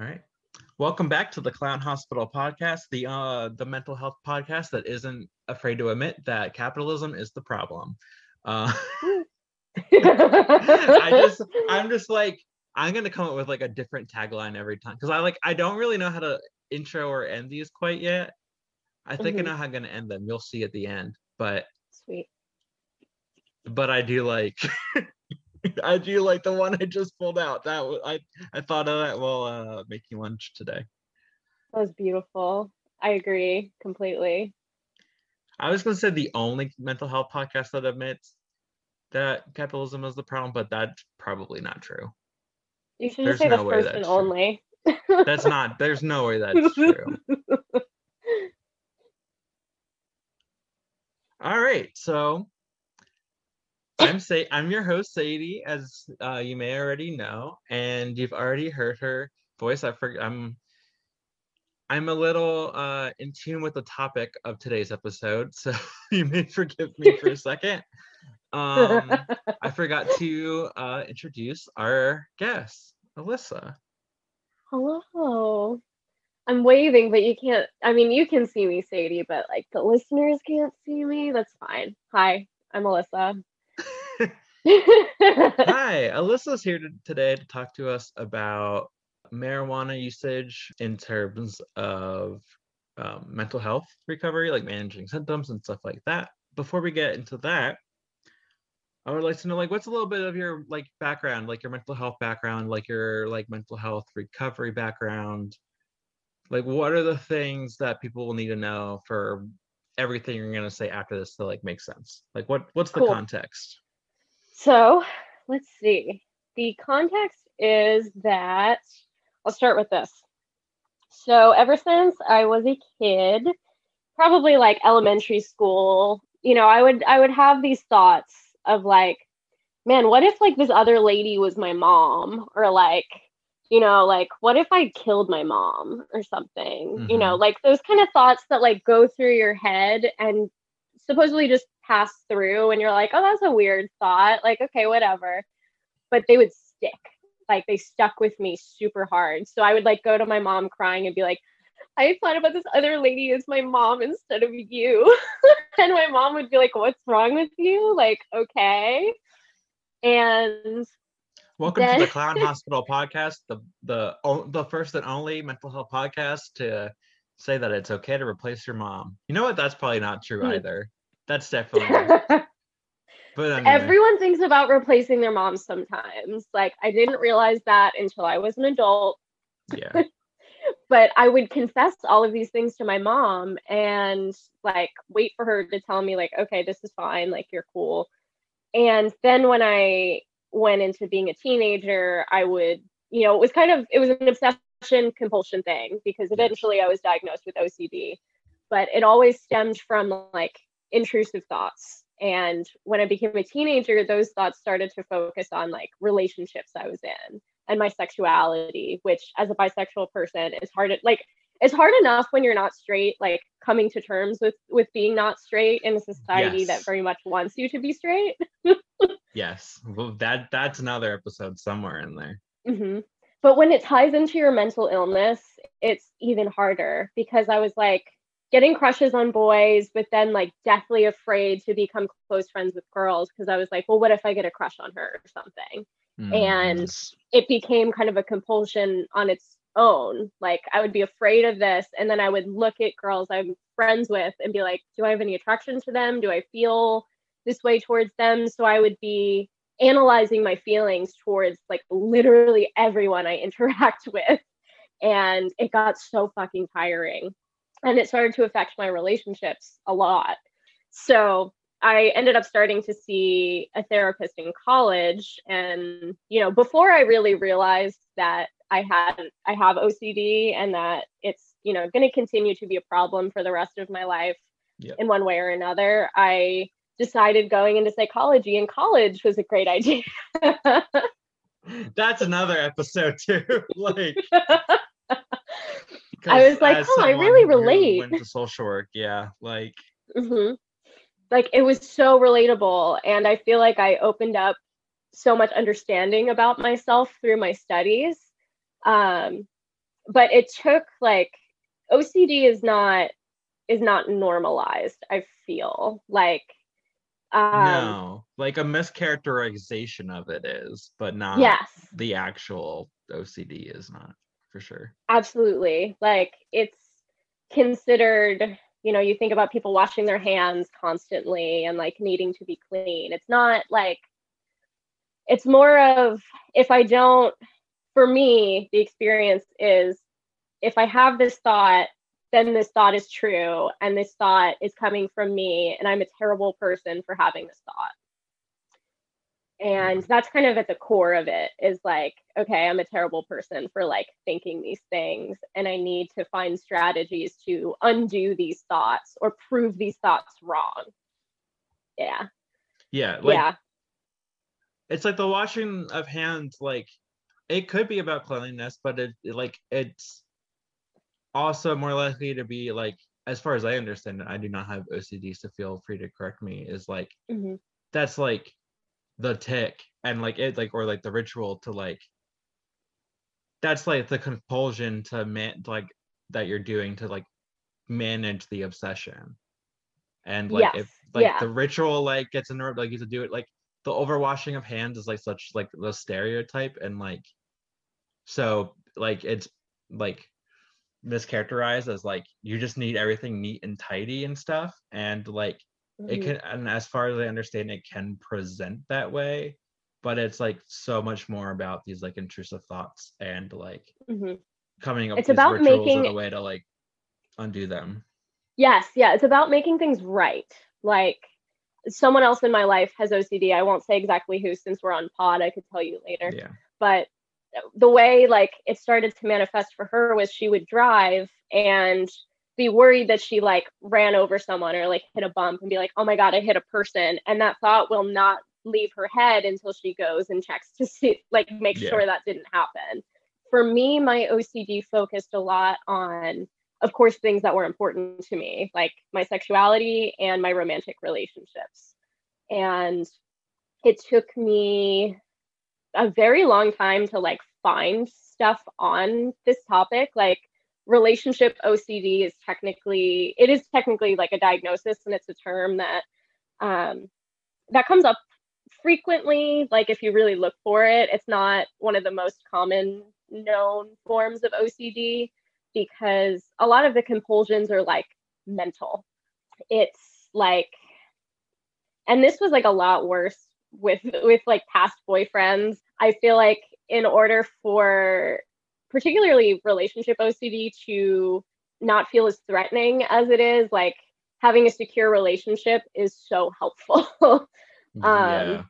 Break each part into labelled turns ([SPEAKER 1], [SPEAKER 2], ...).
[SPEAKER 1] All right. Welcome back to the Clown Hospital podcast, the uh the mental health podcast that isn't afraid to admit that capitalism is the problem. Uh I just I'm just like I'm gonna come up with like a different tagline every time because I like I don't really know how to intro or end these quite yet. I think
[SPEAKER 2] Mhm.
[SPEAKER 1] I know how I'm gonna end them. You'll see at the end, but
[SPEAKER 2] Sweet.
[SPEAKER 1] but I do like I do like the one I just pulled out. That was, I I thought of that while uh, making lunch today.
[SPEAKER 2] That was beautiful. I agree completely.
[SPEAKER 1] I was gonna say the only mental health podcast that admits that capitalism is the problem, but that's probably not true.
[SPEAKER 2] You should
[SPEAKER 1] There's
[SPEAKER 2] just say
[SPEAKER 1] no
[SPEAKER 2] the first and only.
[SPEAKER 1] That's not. There's no way that's true. All right, so I'm say I'm your host Sadie, as uh, you may already know, and you've already heard her voice. I forgot. I'm I'm a little uh, in tune with the topic of today's episode, so you may forgive me for a second. Um, I forgot to uh, introduce our guest, Alyssa.
[SPEAKER 2] Hello. I'm waving, but you can't. I mean, you can see me, Sadie, but like the listeners can't see me. That's fine. Hi, I'm Alyssa.
[SPEAKER 1] Hi, Alyssa's here to, today to talk to us about marijuana usage in terms of um, mental health recovery, like managing symptoms and stuff like that. Before we get into that, I would like to know, like, what's a little bit of your like background, like your mental health background, like your like mental health recovery background. Like, what are the things that people will need to know for everything you're gonna say after this to like make sense? Like, what what's the
[SPEAKER 2] Cool.
[SPEAKER 1] context?
[SPEAKER 2] So let's see. The context is that I'll start with this. So, ever since I was a kid, probably like elementary school, you know, I would I would have these thoughts of like, man, what if like this other lady was my mom or like you know, like what if I killed my mom or something? You know, mm-hmm. like those kind of thoughts that like go through your head and supposedly just pass through and you're like, oh, that's a weird thought. Like, okay, whatever. But they would stick. Like they stuck with me super hard. So I would like go to my mom crying and be like, I thought about this other lady as my mom instead of you. and my mom would be like, What's wrong with you? Like, okay. And
[SPEAKER 1] Welcome to the Clown Hospital podcast, the the the first and only mental health podcast to say that it's okay to replace your mom. You know what? That's probably not true
[SPEAKER 2] Hmm.
[SPEAKER 1] either. That's definitely. But anyway,
[SPEAKER 2] everyone thinks about replacing their mom sometimes. Like, I didn't realize that until I was an adult.
[SPEAKER 1] yeah,
[SPEAKER 2] but I would confess all of these things to my mom and like wait for her to tell me like okay this is fine like you're cool and then when I went into being a teenager I would you know it was kind of it was an obsession compulsion thing because eventually I was diagnosed with OCD but it always stemmed from like intrusive thoughts and when I became a teenager those thoughts started to focus on like relationships I was in and my sexuality, which as a bisexual person is hard. Like it's hard enough when you're not straight, like coming to terms with with being not straight in a society
[SPEAKER 1] Yes.
[SPEAKER 2] that very much wants you to be straight.
[SPEAKER 1] yes. Well, that that's another episode somewhere in there.
[SPEAKER 2] hmm But when it ties into your mental illness, it's even harder because I was like getting crushes on boys, but then like deathly afraid to become close friends with girls because I was like, well, what if I get a crush on her or something? And
[SPEAKER 1] Mm,
[SPEAKER 2] it became kind of a compulsion on its own. Like I would be afraid of this, and then I would look at girls I'm friends with and be like, do I have any attraction to them? Do I feel this way towards them? So I would be analyzing my feelings towards like literally everyone I interact with. And it got so fucking tiring. And it started to affect my relationships a lot. So I ended up starting to see a therapist in college and you know before I really realized that I had I have OCD and that it's you know going to continue to be a problem for the rest of my life
[SPEAKER 1] Yep.
[SPEAKER 2] in one way or another I decided going into psychology in college was a great idea.
[SPEAKER 1] That's another episode too. like
[SPEAKER 2] I was like, "Oh, I really relate."
[SPEAKER 1] Went to social work, yeah. Like
[SPEAKER 2] hmm Like it was so relatable, and I feel like I opened up so much understanding about myself through my studies. Um, but it took like OCD is not is not normalized. I feel like um,
[SPEAKER 1] no, like a mischaracterization of it is, but not
[SPEAKER 2] yes,
[SPEAKER 1] the actual OCD is not for sure.
[SPEAKER 2] absolutely. Like it's considered. You know, you think about people washing their hands constantly and like needing to be clean. It's not like it's more of if I don't. For me, the experience is if I have this thought then this thought is true and this thought is coming from me and i'm a terrible person for having this thought and that's kind of at the core of it is like okay i'm a terrible person for like thinking these things and i need to find strategies to undo these thoughts or prove these thoughts wrong. Yeah.
[SPEAKER 1] Yeah, like
[SPEAKER 2] yeah.
[SPEAKER 1] It's like the washing of hands like it could be about cleanliness but it, like it's also more likely to be like as far as i understand it i do not have ocd so feel free to correct me is like
[SPEAKER 2] Mhm.
[SPEAKER 1] that's like the tick and like it like or like the ritual to like that's like the compulsion to man like that you're doing to like manage the obsession. And like if like
[SPEAKER 2] yeah.
[SPEAKER 1] the ritual like gets interrupted like you have to do it like the overwashing of hands is like such like the stereotype and like so like it's like mischaracterized as like you just need everything neat and tidy and stuff. And like it
[SPEAKER 2] Mhm.
[SPEAKER 1] can and as far as i understand it can present that way but it's like so much more about these like intrusive thoughts and like
[SPEAKER 2] Mhm.
[SPEAKER 1] coming up
[SPEAKER 2] It's
[SPEAKER 1] with
[SPEAKER 2] about
[SPEAKER 1] in a way to like undo them
[SPEAKER 2] Yes, yeah, it's about making things right. Like someone else in my life has OCD. I won't say exactly who since we're on pod. I could tell you later.
[SPEAKER 1] yeah
[SPEAKER 2] But the way like it started to manifest for her was she would drive and be worried that she like ran over someone or like hit a bump and be like, "Oh my god, I hit a person." And that thought will not leave her head until she goes and checks to see like make
[SPEAKER 1] Yeah.
[SPEAKER 2] sure that didn't happen. For me, my OCD focused a lot on of course things that were important to me like my sexuality and my romantic relationships and it took me a very long time to like find stuff on this topic like relationship ocd is technically it is technically like a diagnosis and it's a term that um that comes up frequently like if you really look for it it's not one of the most common known forms of ocd because a lot of the compulsions are like mental. It's like and this was like a lot worse with with like past boyfriends. I feel like in order for particularly relationship OCD to not feel as threatening as it is, like having a secure relationship is so helpful.
[SPEAKER 1] Um, yeah.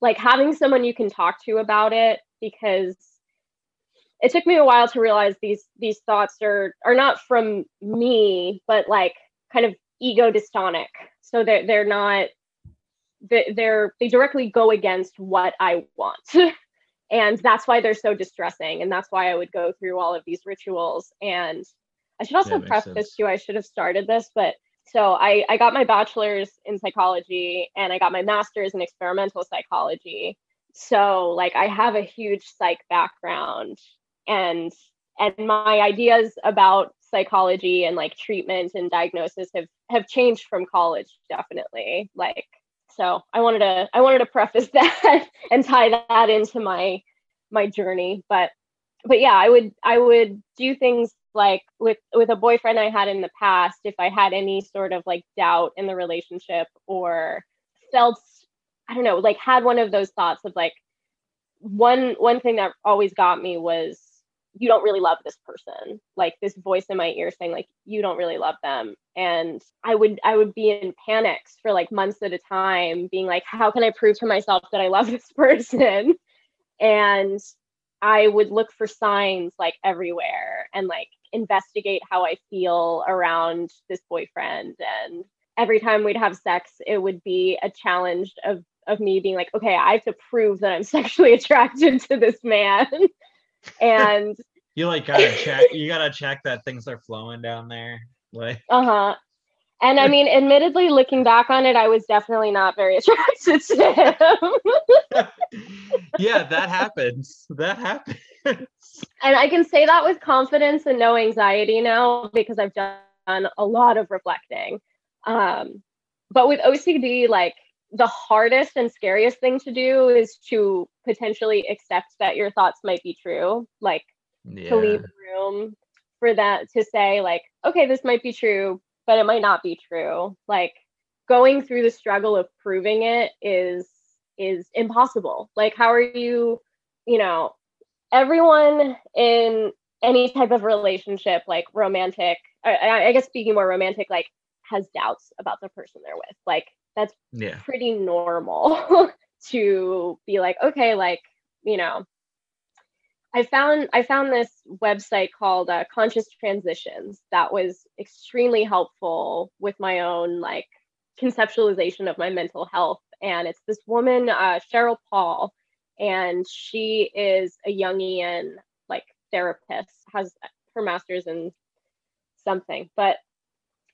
[SPEAKER 2] like having someone you can talk to about it because it took me a while to realize these these thoughts are are not from me but like kind of ego dystonic so they're they're not they- they're they directly go against what i want and that's why they're so distressing and that's why i would go through all of these rituals and i should also preface
[SPEAKER 1] sense.
[SPEAKER 2] too i should have started this but so I, I got my bachelor's in psychology and I got my master's in experimental psychology. So like I have a huge psych background and and my ideas about psychology and like treatment and diagnosis have have changed from college definitely. Like so I wanted to I wanted to preface that and tie that into my my journey. But but yeah, I would I would do things like with with a boyfriend I had in the past, if I had any sort of like doubt in the relationship or felt I don't know, like had one of those thoughts of like one one thing that always got me was you don't really love this person like this voice in my ear saying like you don't really love them and i would i would be in panics for like months at a time being like how can i prove to myself that i love this person and I would look for signs like everywhere and like investigate how I feel around this boyfriend. And every time we'd have sex, it would be a challenge of of me being like, okay, I have to prove that I'm sexually attracted to this man. And
[SPEAKER 1] you like gotta check you gotta check that things are flowing down there like
[SPEAKER 2] uh-huh. And I mean, admittedly, looking back on it, I was definitely not very attracted to him.
[SPEAKER 1] yeah that happens that happens
[SPEAKER 2] and I can say that with confidence and no anxiety now because I've done a lot of reflecting. Um, but with OCD, like the hardest and scariest thing to do is to potentially accept that your thoughts might be true, like
[SPEAKER 1] yeah.
[SPEAKER 2] to leave room for that to say, like, okay, this might be true, but it might not be true. Like going through the struggle of proving it is is impossible. Like, how are you, you know, everyone in any type of relationship, like romantic, I, I guess speaking more romantic, like has doubts about the person they're with. Like that's
[SPEAKER 1] yeah.
[SPEAKER 2] pretty normal to be like, okay, like, you know, I found I found this website called uh, Conscious Transitions that was extremely helpful with my own like conceptualization of my mental health. And it's this woman, uh, Sheryl Paul, and she is a Jungian like therapist, has her master's in something. But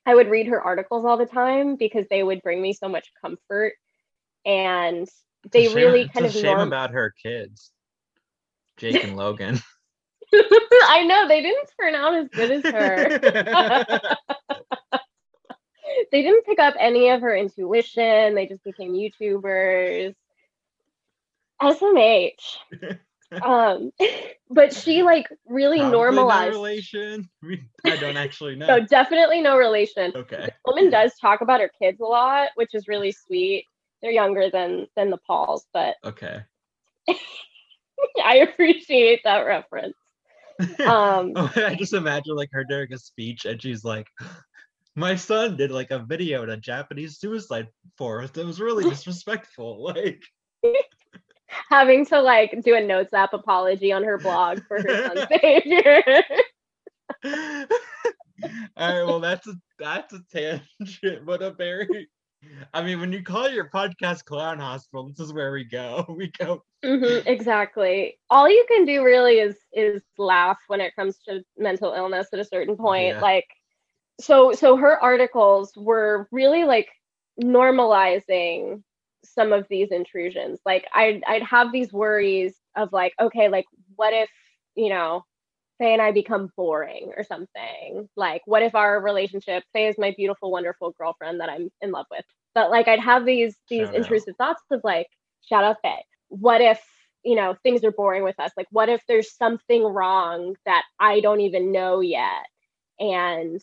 [SPEAKER 2] I would read her articles all the time because they would bring me so much comfort, and they
[SPEAKER 1] shame,
[SPEAKER 2] really kind
[SPEAKER 1] it's
[SPEAKER 2] of
[SPEAKER 1] a shame
[SPEAKER 2] norm-
[SPEAKER 1] about her kids, Jake and Logan.
[SPEAKER 2] I know they didn't turn out as good as her. they didn't pick up any of her intuition. They just became YouTubers. SMH. Um, but she like really
[SPEAKER 1] Probably no
[SPEAKER 2] normalized.
[SPEAKER 1] relation. We- I don't actually know.
[SPEAKER 2] No, definitely no relation.
[SPEAKER 1] okay.
[SPEAKER 2] The woman does talk about her kids a lot, which is really sweet. They're younger than than the Pauls, but
[SPEAKER 1] Okay.
[SPEAKER 2] I appreciate that reference. Um,
[SPEAKER 1] Oh, I just imagine like her doing a speech and she's like, my son did like a video in a Japanese suicide forest. It was really disrespectful. Like,
[SPEAKER 2] having to like do a notes app apology on her blog for her son's behavior.
[SPEAKER 1] all right, well, that's a that's a tangent, but a very. I mean, when you call your podcast Clown Hospital, this is where we go. We go.
[SPEAKER 2] Mhm, exactly. All you can do really is is laugh when it comes to mental illness at a certain point.
[SPEAKER 1] Yeah.
[SPEAKER 2] Like so so her articles were really like normalizing some of these intrusions. Like I'd I'd have these worries of like, okay, like what if, you know, Faye and I become boring or something? Like, what if our relationship, Faye is my beautiful, wonderful girlfriend that I'm in love with. But like I'd have these these
[SPEAKER 1] Shout out.
[SPEAKER 2] intrusive thoughts of like, shout out Faye what if you know things are boring with us like what if there's something wrong that i don't even know yet and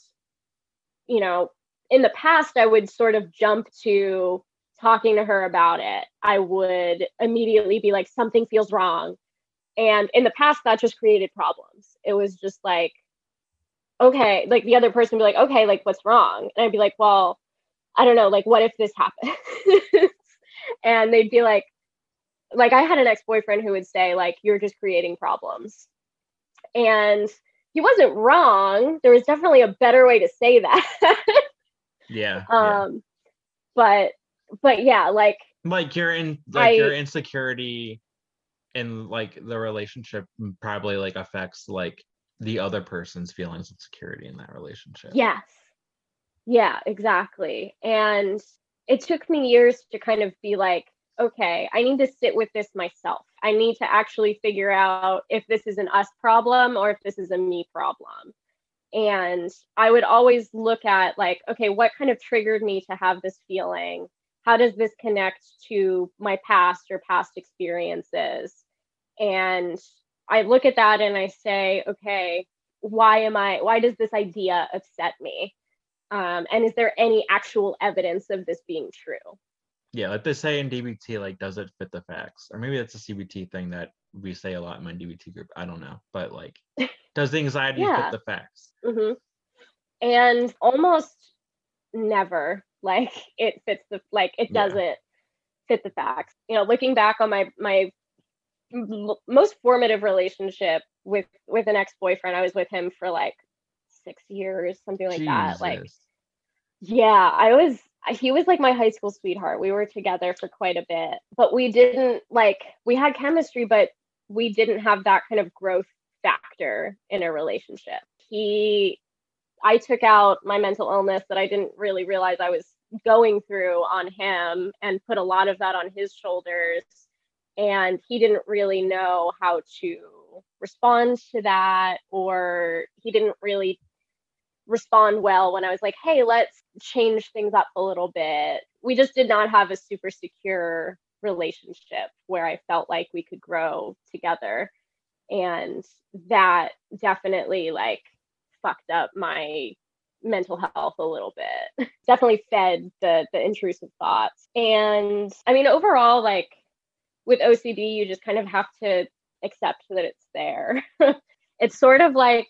[SPEAKER 2] you know in the past i would sort of jump to talking to her about it i would immediately be like something feels wrong and in the past that just created problems it was just like okay like the other person would be like okay like what's wrong and i'd be like well i don't know like what if this happens and they'd be like like I had an ex-boyfriend who would say like you're just creating problems. And he wasn't wrong. There was definitely a better way to say that.
[SPEAKER 1] Yeah. yeah.
[SPEAKER 2] um but but yeah, like
[SPEAKER 1] Like your in like your insecurity in like the relationship probably like affects like the other person's feelings of security in that relationship.
[SPEAKER 2] yes. Yeah, exactly. And it took me years to kind of be like okay, I need to sit with this myself. I need to actually figure out if this is an us problem or if this is a me problem. And I would always look at, like, okay, what kind of triggered me to have this feeling? How does this connect to my past or past experiences? And I look at that and I say, okay, why am I, why does this idea upset me? Um, and is there any actual evidence of this being true?
[SPEAKER 1] Yeah, like they say in DBT, like, does it fit the facts? Or maybe that's a CBT thing that we say a lot in my DBT group. I don't know. But like, does the anxiety
[SPEAKER 2] Yeah.
[SPEAKER 1] fit the facts?
[SPEAKER 2] hmm And almost never like it fits the like it
[SPEAKER 1] Yeah.
[SPEAKER 2] doesn't fit the facts. You know, looking back on my my most formative relationship with with an ex-boyfriend, I was with him for like six years, something like that. Like yeah, I was he was like my high school sweetheart. We were together for quite a bit, but we didn't like we had chemistry, but we didn't have that kind of growth factor in a relationship. He I took out my mental illness that I didn't really realize I was going through on him and put a lot of that on his shoulders and he didn't really know how to respond to that or he didn't really respond well when I was like, hey, let's change things up a little bit. We just did not have a super secure relationship where I felt like we could grow together. And that definitely like fucked up my mental health a little bit. definitely fed the the intrusive thoughts. And I mean overall like with OCD you just kind of have to accept that it's there. it's sort of like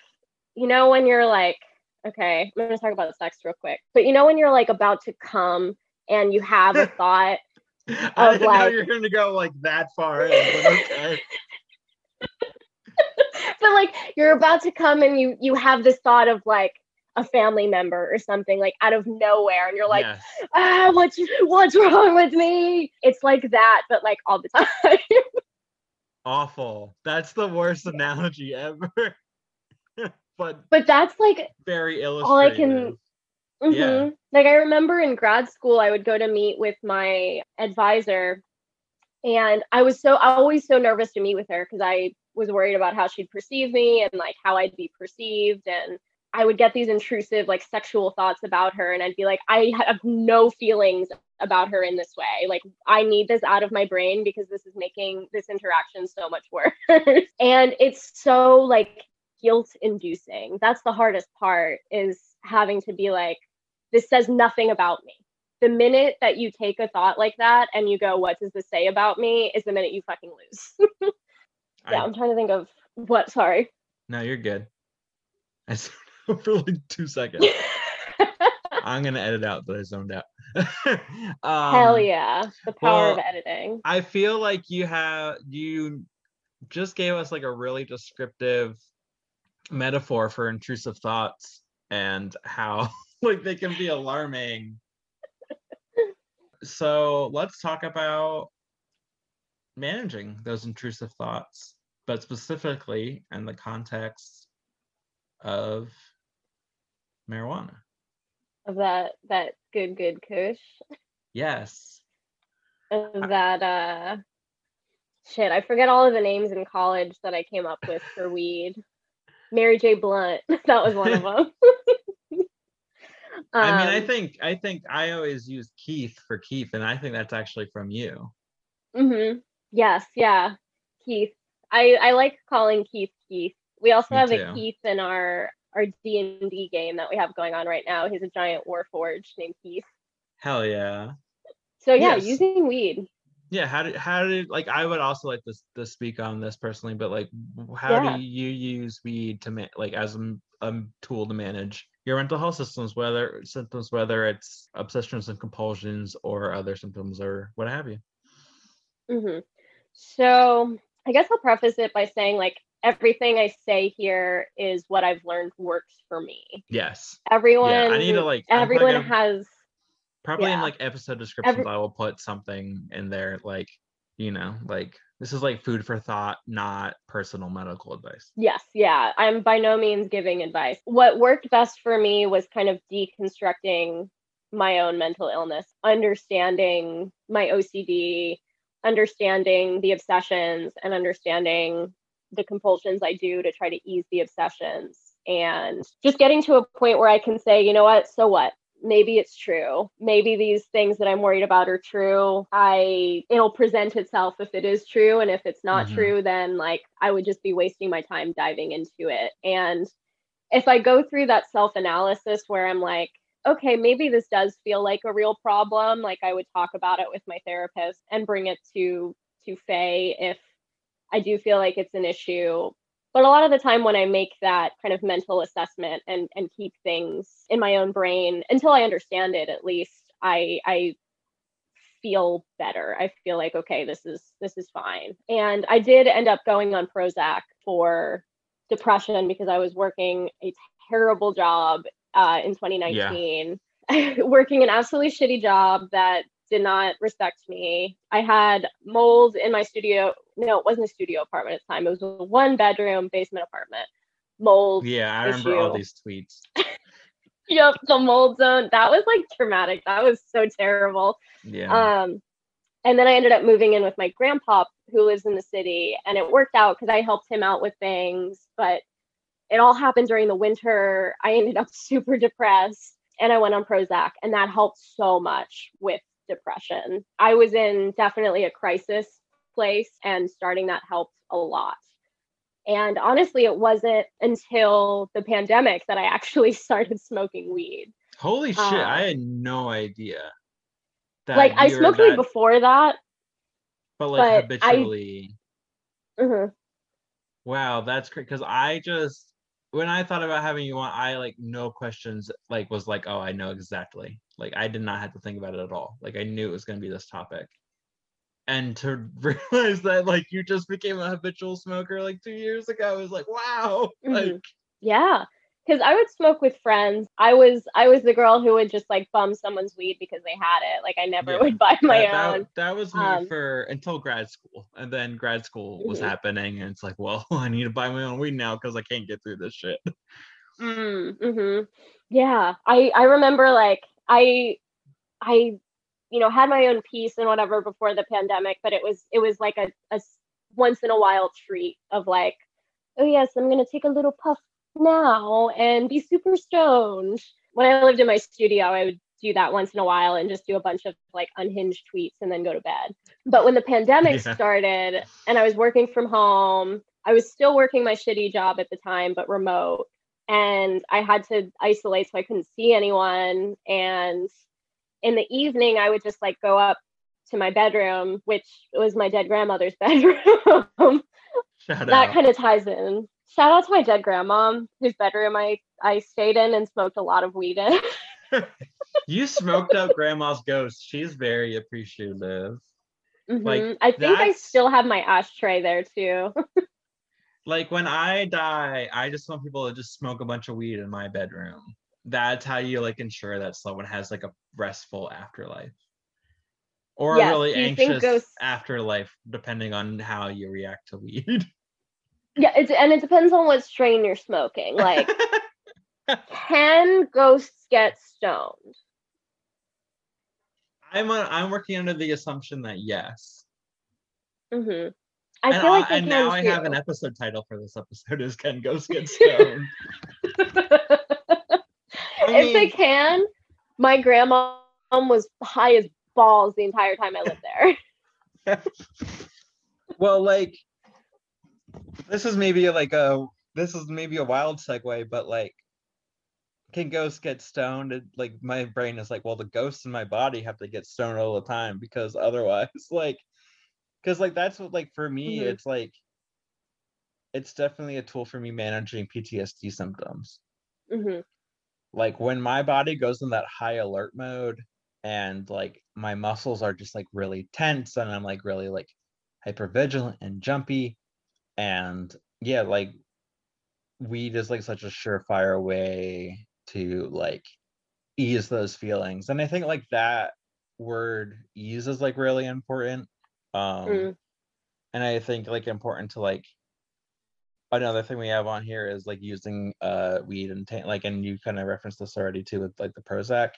[SPEAKER 2] you know when you're like okay, I'm going to talk about sex real quick. But you know when you're like about to come and you have a thought
[SPEAKER 1] I didn't like, know you're going to go like that far in, okay.
[SPEAKER 2] But like you're about to come and you you have this thought of like a family member or something like out of nowhere and you're like yes. ah what's what's wrong with me? It's like that but like all the time.
[SPEAKER 1] Awful. That's the worst analogy ever. But
[SPEAKER 2] but that's like
[SPEAKER 1] very illustrative all i can
[SPEAKER 2] mm-hmm. yeah. Like i remember in grad school i would go to meet with my advisor and i was so always so nervous to meet with her because i was worried about how she'd perceive me and like how i'd be perceived and I would get these intrusive, like sexual thoughts about her, and I'd be like, I have no feelings about her in this way. Like, I need this out of my brain because this is making this interaction so much worse. and it's so like guilt inducing. That's the hardest part is having to be like, this says nothing about me. The minute that you take a thought like that and you go, what does this say about me? is the minute you fucking lose. yeah, I, I'm trying to think of what, sorry.
[SPEAKER 1] No, you're good. I for like two seconds. I'm gonna edit out that I zoned out.
[SPEAKER 2] um, Hell yeah, the power well, of editing.
[SPEAKER 1] I feel like you have you just gave us like a really descriptive metaphor for intrusive thoughts and how like they can be alarming. so let's talk about managing those intrusive thoughts, but specifically in the context of marijuana.
[SPEAKER 2] Of that that good good kush.
[SPEAKER 1] Yes.
[SPEAKER 2] Of that uh shit, I forget all of the names in college that I came up with for weed. Mary J. Blunt, that was one of them.
[SPEAKER 1] I mean, I um, think I think I always use Keith for Keith, and I think that's actually from you.
[SPEAKER 2] Mm-hmm. Yes, yeah, Keith. I I like calling Keith Keith. We also Me have too. a Keith in our our D and D game that we have going on right now. He's a giant warforged named Keith.
[SPEAKER 1] Hell yeah!
[SPEAKER 2] So yeah, yes. using weed.
[SPEAKER 1] Yeah, how did how did like I would also like this to speak on this personally, but like how yeah. do you use weed to ma- like as a, a tool to manage your mental health systems, whether symptoms, whether it's obsessions and compulsions or other symptoms or what have you.
[SPEAKER 2] Mm-hmm. So I guess I'll preface it by saying like everything I say here is what I've learned works for me.
[SPEAKER 1] Yes.
[SPEAKER 2] Everyone yeah, I need to like everyone has
[SPEAKER 1] probably yeah. in like episode descriptions Every, I will put something in there like, you know, like this is like food for thought, not personal medical advice.
[SPEAKER 2] Yes, yeah. I'm by no means giving advice. What worked best for me was kind of deconstructing my own mental illness, understanding my OCD, understanding the obsessions and understanding the compulsions I do to try to ease the obsessions and just getting to a point where I can say, you know what, so what? Maybe it's true. Maybe these things that I'm worried about are true. I it'll present itself if it is true and if it's not mm-hmm. true then like I would just be wasting my time diving into it. And if I go through that self-analysis where I'm like okay, maybe this does feel like a real problem. Like I would talk about it with my therapist and bring it to to Faye if I do feel like it's an issue. But a lot of the time when I make that kind of mental assessment and and keep things in my own brain until I understand it at least, I I feel better. I feel like okay, this is this is fine. And I did end up going on Prozac for depression because I was working a terrible job uh, in 2019. Yeah. working an absolutely shitty job that did not respect me. I had mold in my studio. No, it wasn't a studio apartment at the time. It was a one bedroom basement apartment. Mold.
[SPEAKER 1] Yeah, I remember all these tweets.
[SPEAKER 2] yep, the mold zone. That was like traumatic. That was so terrible.
[SPEAKER 1] Yeah.
[SPEAKER 2] Um, and then I ended up moving in with my grandpa who lives in the city and it worked out because I helped him out with things, but it all happened during the winter. I ended up super depressed and I went on Prozac and that helped so much with depression. I was in definitely a crisis place and starting that helped a lot. And honestly, it wasn't until the pandemic that I actually started smoking weed.
[SPEAKER 1] Holy shit, uh, I had no idea.
[SPEAKER 2] like I smoked weed before that.
[SPEAKER 1] But like but habitually. I, mm-hmm. Wow, that's great. Cause I just when I thought about having you on, I like no questions, like was like, oh, I know exactly. Like I did not have to think about it at all. Like I knew it was gonna be this topic. And to realize that like you just became a habitual smoker like two years ago, I was like, wow. Mm-hmm. Like
[SPEAKER 2] yeah because I would smoke with friends. I was I was the girl who would just like bum someone's weed because they had it. Like I never yeah, would buy my
[SPEAKER 1] that,
[SPEAKER 2] own.
[SPEAKER 1] That, that was me um, for until grad school, and then grad school was mm-hmm. happening, and it's like, well, I need to buy my own weed now because I can't get through this shit.
[SPEAKER 2] Mm, hmm Yeah, I I remember like I I you know had my own piece and whatever before the pandemic, but it was it was like a, a once in a while treat of like oh yes, I'm gonna take a little puff now and be super stoned. When I lived in my studio, I would do that once in a while and just do a bunch of like unhinged tweets and then go to bed. But when the pandemic yeah. started and I was working from home, I was still working my shitty job at the time, but remote. And I had to isolate so I couldn't see anyone. And in the evening, I would just like go up to my bedroom, which was my dead grandmother's bedroom. that kind of ties in shout out to my dead grandma whose bedroom I I stayed in and smoked a lot of weed in.
[SPEAKER 1] you smoked up grandma's ghost. She's very appreciative.
[SPEAKER 2] Mm-hmm. Like I think I still have my ashtray there too.
[SPEAKER 1] like when I die, I just want people to just smoke a bunch of weed in my bedroom. That's how you like ensure that someone has like a restful afterlife. Or yes, a really anxious ghosts... afterlife, depending on how you react to weed.
[SPEAKER 2] Yeah, it's and it depends on what strain you're smoking. Like, can ghosts get stoned?
[SPEAKER 1] I'm a, I'm working under the assumption that yes.
[SPEAKER 2] Mm-hmm. I and feel like
[SPEAKER 1] and now I have an episode title for this episode is Can Ghosts Get Stoned?
[SPEAKER 2] if they can, my grandma was high as balls the entire time I lived there.
[SPEAKER 1] well, like this is maybe like a this is maybe a wild segue, but like can ghosts get stoned? And, like my brain is like, well, the ghosts in my body have to get stoned all the time because otherwise, like, because like that's what like for me, mm-hmm. it's like it's definitely a tool for me managing PTSD symptoms. Mm-hmm. Like when my body goes in that high alert mode and like my muscles are just like really tense and I'm like really like hyper vigilant and jumpy and yeah like weed is like such a surefire way to like ease those feelings and i think like that word ease is like really important um mm. and i think like important to like another thing we have on here is like using uh weed and t- like and you kind of referenced this already too with like the prozac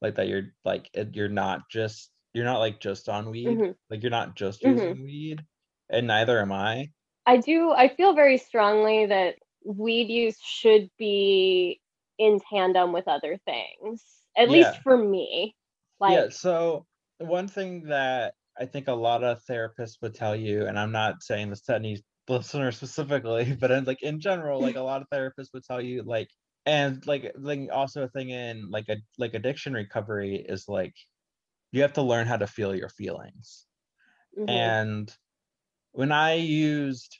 [SPEAKER 1] like that you're like you're not just you're not like just on weed mm-hmm. like you're not just mm-hmm. using weed and neither am i
[SPEAKER 2] I do. I feel very strongly that weed use should be in tandem with other things, at yeah. least for me.
[SPEAKER 1] Like, yeah. So one thing that I think a lot of therapists would tell you, and I'm not saying this to any listener specifically, but in, like in general, like a lot of therapists would tell you, like, and like, like also a thing in like a like addiction recovery is like you have to learn how to feel your feelings, mm-hmm. and when I used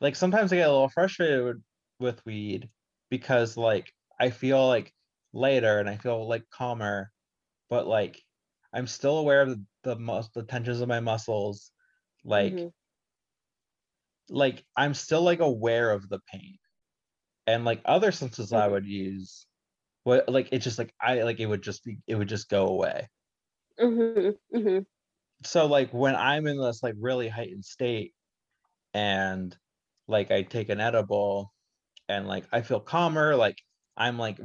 [SPEAKER 1] like sometimes I get a little frustrated with, with weed because like I feel like later and I feel like calmer, but like I'm still aware of the the, mus- the tensions of my muscles, like mm-hmm. like I'm still like aware of the pain, and like other senses mm-hmm. I would use, what like it's just like I like it would just be it would just go away. Mm-hmm. Mm-hmm so like when I'm in this like really heightened state and like I take an edible and like I feel calmer, like I'm like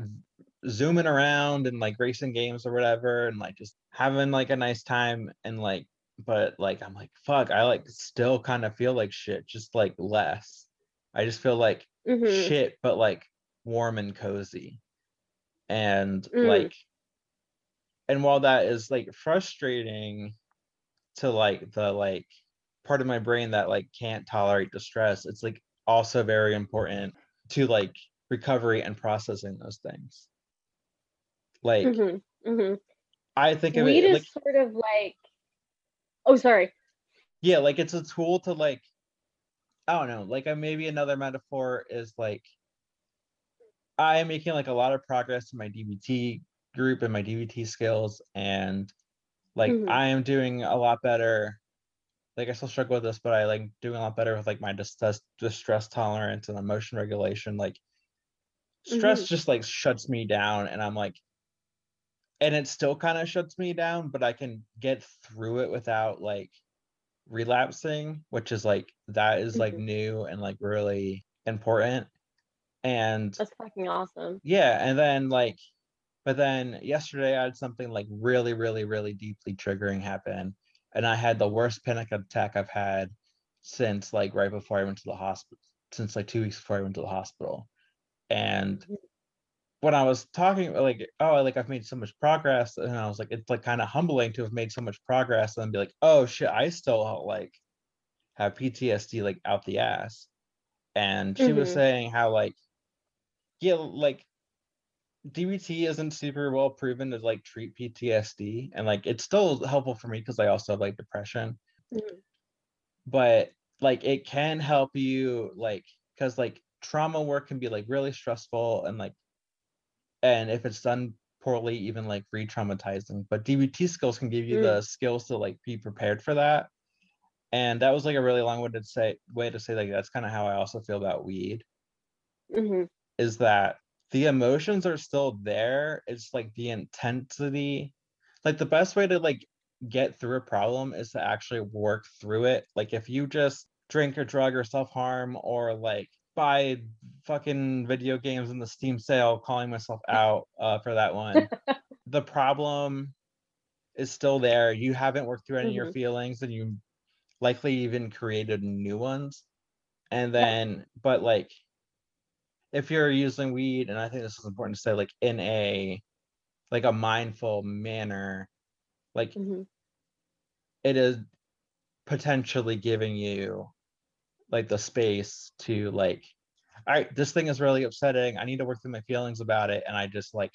[SPEAKER 1] zooming around and like racing games or whatever and like just having like a nice time and like but like I'm like, fuck, I like still kind of feel like shit, just like less. I just feel like
[SPEAKER 2] Mhm.
[SPEAKER 1] shit, but like warm and cozy. And
[SPEAKER 2] Mm.
[SPEAKER 1] like, and while that is like frustrating to like the like part of my brain that like can't tolerate distress, it's like also very important to like recovery and processing those things. Like,
[SPEAKER 2] Mhm. Mhm.
[SPEAKER 1] I think of
[SPEAKER 2] Weed
[SPEAKER 1] it
[SPEAKER 2] is
[SPEAKER 1] like,
[SPEAKER 2] sort of like. Oh, sorry.
[SPEAKER 1] yeah, like it's a tool to like, I don't know, like maybe another metaphor is like, I am making like a lot of progress in my DBT group and my DBT skills, and like
[SPEAKER 2] Mhm.
[SPEAKER 1] I am doing a lot better. Like I still struggle with this, but I like doing a lot better with like my distress distress tolerance and emotion regulation. Like stress
[SPEAKER 2] Mhm.
[SPEAKER 1] just like shuts me down, and I'm like, and it still kind of shuts me down, but I can get through it without like relapsing, which is like that is like
[SPEAKER 2] Mhm.
[SPEAKER 1] new and like really important. And
[SPEAKER 2] That's fucking awesome.
[SPEAKER 1] yeah, and then like, but then yesterday I had something like really, really, really deeply triggering happen, and I had the worst panic attack I've had since like right before I went to the hospital, since like two weeks before I went to the hospital. And
[SPEAKER 2] Mhm.
[SPEAKER 1] when I was talking, like, oh, like I've made so much progress, and I was like, it's like kind of humbling to have made so much progress, and then be like, oh shit, I still like have PTSD like out the ass. And she was
[SPEAKER 2] Mhm.
[SPEAKER 1] saying how like, yeah, like DBT isn't super well proven to like treat PTSD, and like it's still helpful for me because I also have like depression,
[SPEAKER 2] Mhm.
[SPEAKER 1] but like it can help you like because like trauma work can be like really stressful and like and if it's done poorly even like re-traumatizing but dbt skills can give you the skills to like be prepared for that and that was like a really long-winded say way to say like that's kind of how i also feel about weed
[SPEAKER 2] Mhm.
[SPEAKER 1] is that the emotions are still there it's like the intensity like the best way to like get through a problem is to actually work through it like if you just drink or drug or self-harm or like buy fucking video games in the steam sale calling myself out uh, for that one the problem is still there you haven't worked through any of your
[SPEAKER 2] Mhm.
[SPEAKER 1] feelings and you likely even created new ones and
[SPEAKER 2] Yeah.
[SPEAKER 1] then but like if you're using weed and i think this is important to say like in a like a mindful manner like
[SPEAKER 2] Mhm.
[SPEAKER 1] it is potentially giving you like the space to like all right this thing is really upsetting i need to work through my feelings about it and i just like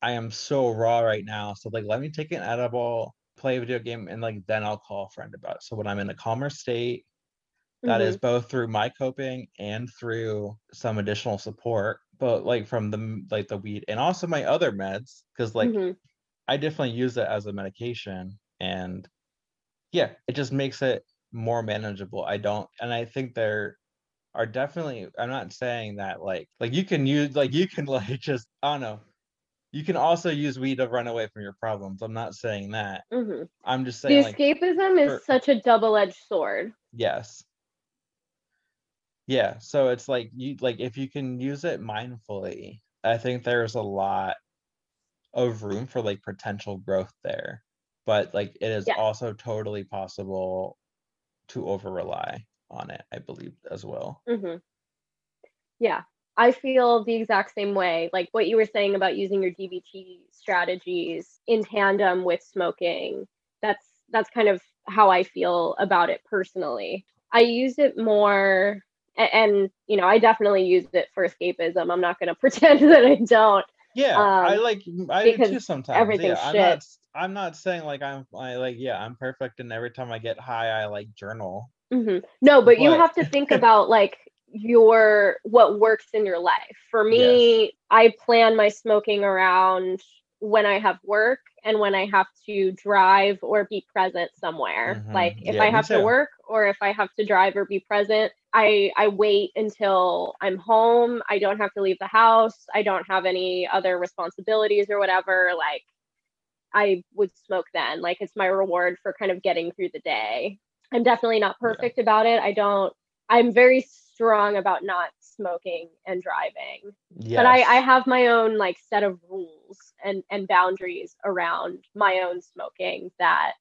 [SPEAKER 1] i am so raw right now so like let me take an edible play a video game and like then i'll call a friend about it so when i'm in a calmer state that is
[SPEAKER 2] Mhm.
[SPEAKER 1] both through my coping and through some additional support but like from the like the weed and also my other meds because like
[SPEAKER 2] Mhm.
[SPEAKER 1] i definitely use it as a medication and yeah it just makes it more manageable i don't and i think there are definitely i'm not saying that like like you can use like you can like just i don't know you can also use weed to run away from your problems i'm not saying that
[SPEAKER 2] Mhm.
[SPEAKER 1] i'm just
[SPEAKER 2] The
[SPEAKER 1] saying like
[SPEAKER 2] escapism is
[SPEAKER 1] for-
[SPEAKER 2] such a double-edged sword.
[SPEAKER 1] yes yeah so it's like you like if you can use it mindfully i think there's a lot of room for like potential growth there but like it is
[SPEAKER 2] Yeah.
[SPEAKER 1] also totally possible to over rely on it i believe as well
[SPEAKER 2] hmm Yeah, I feel the exact same way. Like what you were saying about using your DBT strategies in tandem with smoking. That's that's kind of how I feel about it personally. I use it more a- and you know, I definitely use it for escapism. I'm not going to pretend that I don't.
[SPEAKER 1] yeah i
[SPEAKER 2] Um,
[SPEAKER 1] like i do too sometimes
[SPEAKER 2] everything's
[SPEAKER 1] yeah i'm not i'm not saying like i'm i like yeah i'm perfect and every time i get high i like journal
[SPEAKER 2] hmm No, but you have to think about like your what works in your life. For me, I plan my smoking around when I have work and when I have to drive or be present somewhere.
[SPEAKER 1] Mhm.
[SPEAKER 2] Like if
[SPEAKER 1] Yeah,
[SPEAKER 2] I have to work or if I have to drive or be present, I I wait until I'm home. I don't have to leave the house. I don't have any other responsibilities or whatever. Like I would smoke then. Like it's my reward for kind of getting through the day. I'm definitely not
[SPEAKER 1] Yeah.
[SPEAKER 2] perfect about it. I don't I'm very strong about not smoking and driving.
[SPEAKER 1] yes.
[SPEAKER 2] But I, I have my own like set of rules and, and boundaries around my own smoking that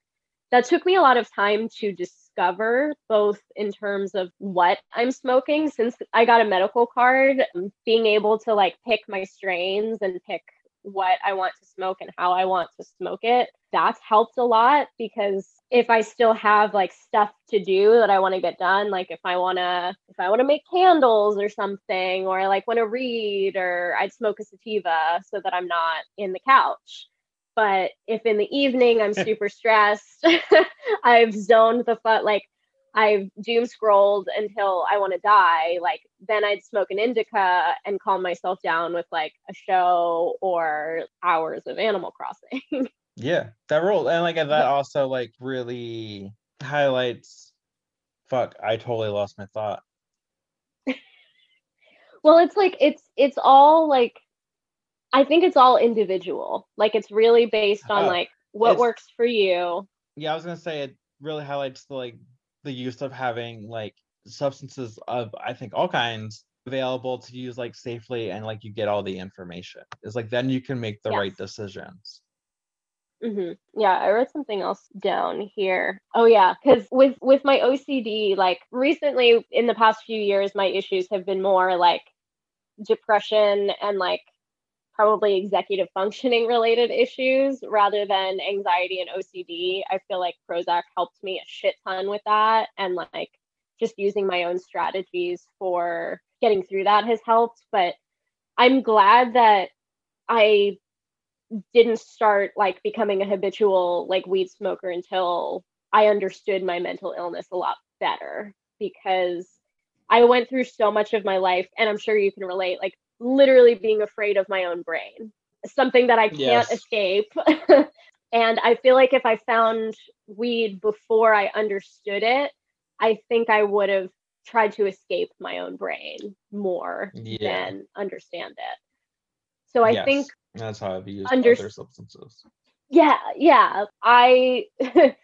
[SPEAKER 2] that took me a lot of time to discover both in terms of what I'm smoking since I got a medical card um, being able to like pick my strains and pick what I want to smoke and how I want to smoke it that's helped a lot because if I still have like stuff to do that I want to get done, like if I want to if I want to make candles or something or I like want to read or I'd smoke a sativa so that I'm not in the couch. But if in the evening I'm super stressed, I've zoned the foot like I've doom scrolled until I want to die, like then I'd smoke an indica and calm myself down with like a show or hours of Animal Crossing.
[SPEAKER 1] Yeah, that rule and like that also like really highlights. Fuck, I totally lost my thought.
[SPEAKER 2] well, it's like it's it's all like I think it's all individual. Like it's really based on oh, like what works for you.
[SPEAKER 1] Yeah, I was gonna say it really highlights the like the use of having like substances of I think all kinds available to use like safely and like you get all the information. It's like then you can make the yes. right decisions.
[SPEAKER 2] Mm-hmm. Yeah, I wrote something else down here. Oh yeah, because with with my OCD, like recently in the past few years, my issues have been more like depression and like probably executive functioning related issues rather than anxiety and OCD. I feel like Prozac helped me a shit ton with that, and like just using my own strategies for getting through that has helped. But I'm glad that I didn't start like becoming a habitual like weed smoker until I understood my mental illness a lot better because I went through so much of my life and I'm sure you can relate like literally being afraid of my own brain something that I can't yes. escape and I feel like if I found weed before I understood it I think I would have tried to escape my own brain more yeah. than understand it so I yes. think
[SPEAKER 1] that's how I've used under- other substances.
[SPEAKER 2] Yeah, yeah. I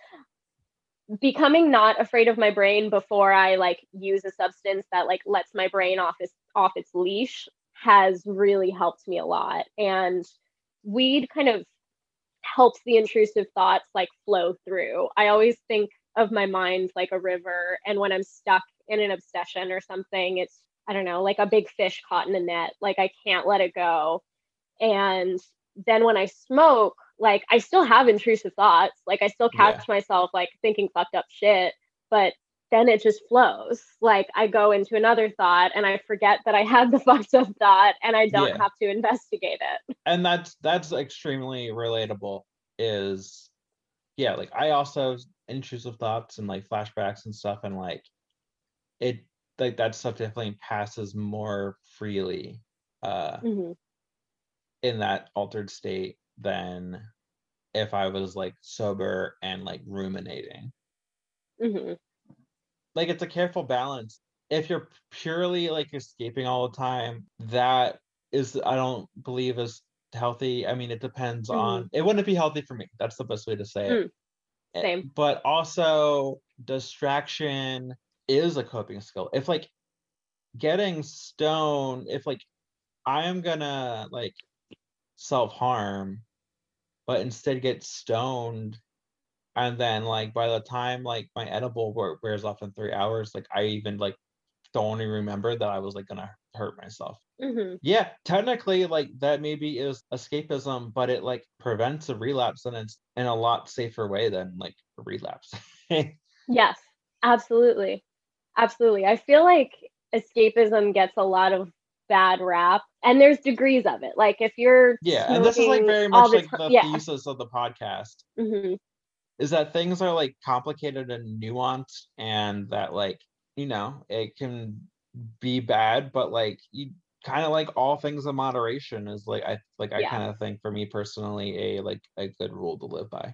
[SPEAKER 2] becoming not afraid of my brain before I like use a substance that like lets my brain off its off its leash has really helped me a lot. And weed kind of helps the intrusive thoughts like flow through. I always think of my mind like a river and when I'm stuck in an obsession or something, it's I don't know, like a big fish caught in a net. Like I can't let it go. And then when I smoke, like I still have intrusive thoughts. Like I still catch yeah. myself like thinking fucked up shit, but then it just flows. Like I go into another thought and I forget that I had the fucked up thought and I don't yeah. have to investigate it.
[SPEAKER 1] And that's that's extremely relatable is yeah, like I also intrusive thoughts and like flashbacks and stuff and like it like that stuff definitely passes more freely uh mm-hmm in that altered state than if I was like sober and like ruminating. Mm-hmm. Like it's a careful balance. If you're purely like escaping all the time, that is, I don't believe is healthy. I mean, it depends mm-hmm. on. It wouldn't be healthy for me. That's the best way to say it. Mm.
[SPEAKER 2] Same.
[SPEAKER 1] But also, distraction is a coping skill. If like getting stoned, if like I am gonna like self harm, but instead get stoned. And then like by the time like my edible wears off in three hours, like I even like don't even remember that I was like gonna hurt myself. Mm-hmm. Yeah, technically, like that maybe is escapism, but it like prevents a relapse and it's in a lot safer way than like a relapse.
[SPEAKER 2] yes, absolutely. Absolutely. I feel like escapism gets a lot of bad rap and there's degrees of it like if you're
[SPEAKER 1] yeah and this is like very much the like the yeah. thesis of the podcast mm-hmm. Is that things are like complicated and nuanced and that like you know it can be bad but like you kind of like all things in moderation is like i like i yeah. kind of think for me personally a like a good rule to live by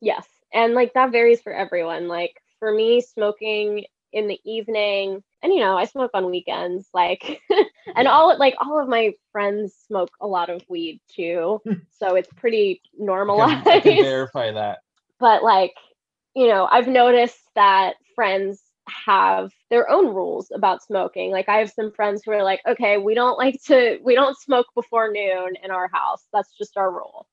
[SPEAKER 2] yes and like that varies for everyone like for me smoking in the evening and you know i smoke on weekends like and all like all of my friends smoke a lot of weed too so it's pretty normalized I
[SPEAKER 1] can, I can verify that
[SPEAKER 2] but like you know i've noticed that friends have their own rules about smoking like i have some friends who are like okay we don't like to we don't smoke before noon in our house that's just our rule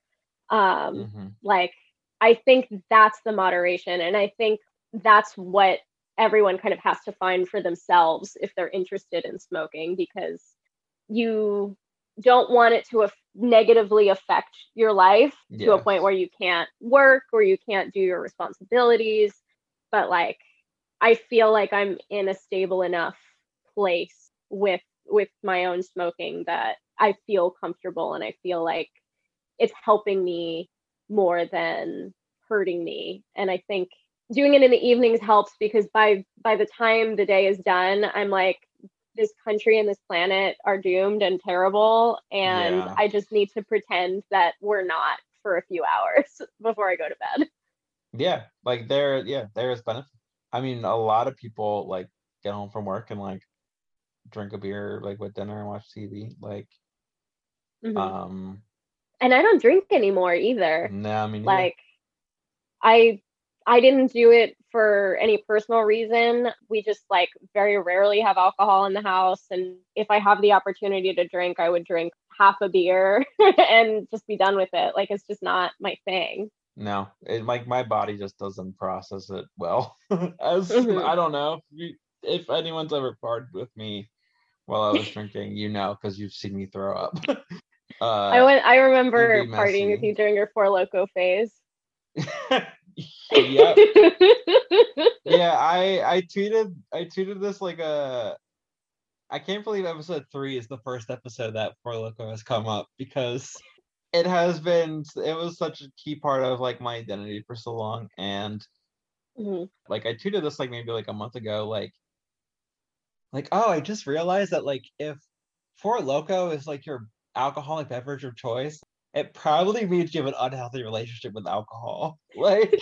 [SPEAKER 2] um mm-hmm. like I think that's the moderation. And I think that's what everyone kind of has to find for themselves if they're interested in smoking because you don't want it to af- negatively affect your life to a point where you can't work or you can't do your responsibilities. But like i feel like i'm in a stable enough place with with my own smoking that i feel comfortable and i feel like it's helping me more than hurting me. And i think doing it in the evenings helps because by by the time the day is done i'm like this country and this planet are doomed and terrible and
[SPEAKER 1] Yeah.
[SPEAKER 2] i just need to pretend that we're not for a few hours before i go to bed
[SPEAKER 1] Yeah, like there, yeah, there is benefit. I mean, a lot of people like get home from work and like drink a beer like with dinner and watch TV. Like,
[SPEAKER 2] Mhm.
[SPEAKER 1] um,
[SPEAKER 2] and i don't drink anymore either
[SPEAKER 1] no, I mean,
[SPEAKER 2] like i i didn't do it for any personal reason we just like very rarely have alcohol in the house and if i have the opportunity to drink i would drink half a beer and just be done with it like it's just not my thing
[SPEAKER 1] no, it like my body just doesn't process it well. As
[SPEAKER 2] Mhm.
[SPEAKER 1] I don't know if, anyone's ever partied with me while I was drinking, you know, because you've seen me throw up. uh,
[SPEAKER 2] i went i remember partying with you during your four loco phase
[SPEAKER 1] yep. yeah, I I tweeted I tweeted this like a I can't believe episode three is the first episode that Four Loco has come up because it has been it was such a key part of like my identity for so long and
[SPEAKER 2] Mhm.
[SPEAKER 1] like I tweeted this like maybe like a month ago like like oh I just realized that like if Four Loco is like your alcoholic beverage of choice it probably means you have an unhealthy relationship with alcohol like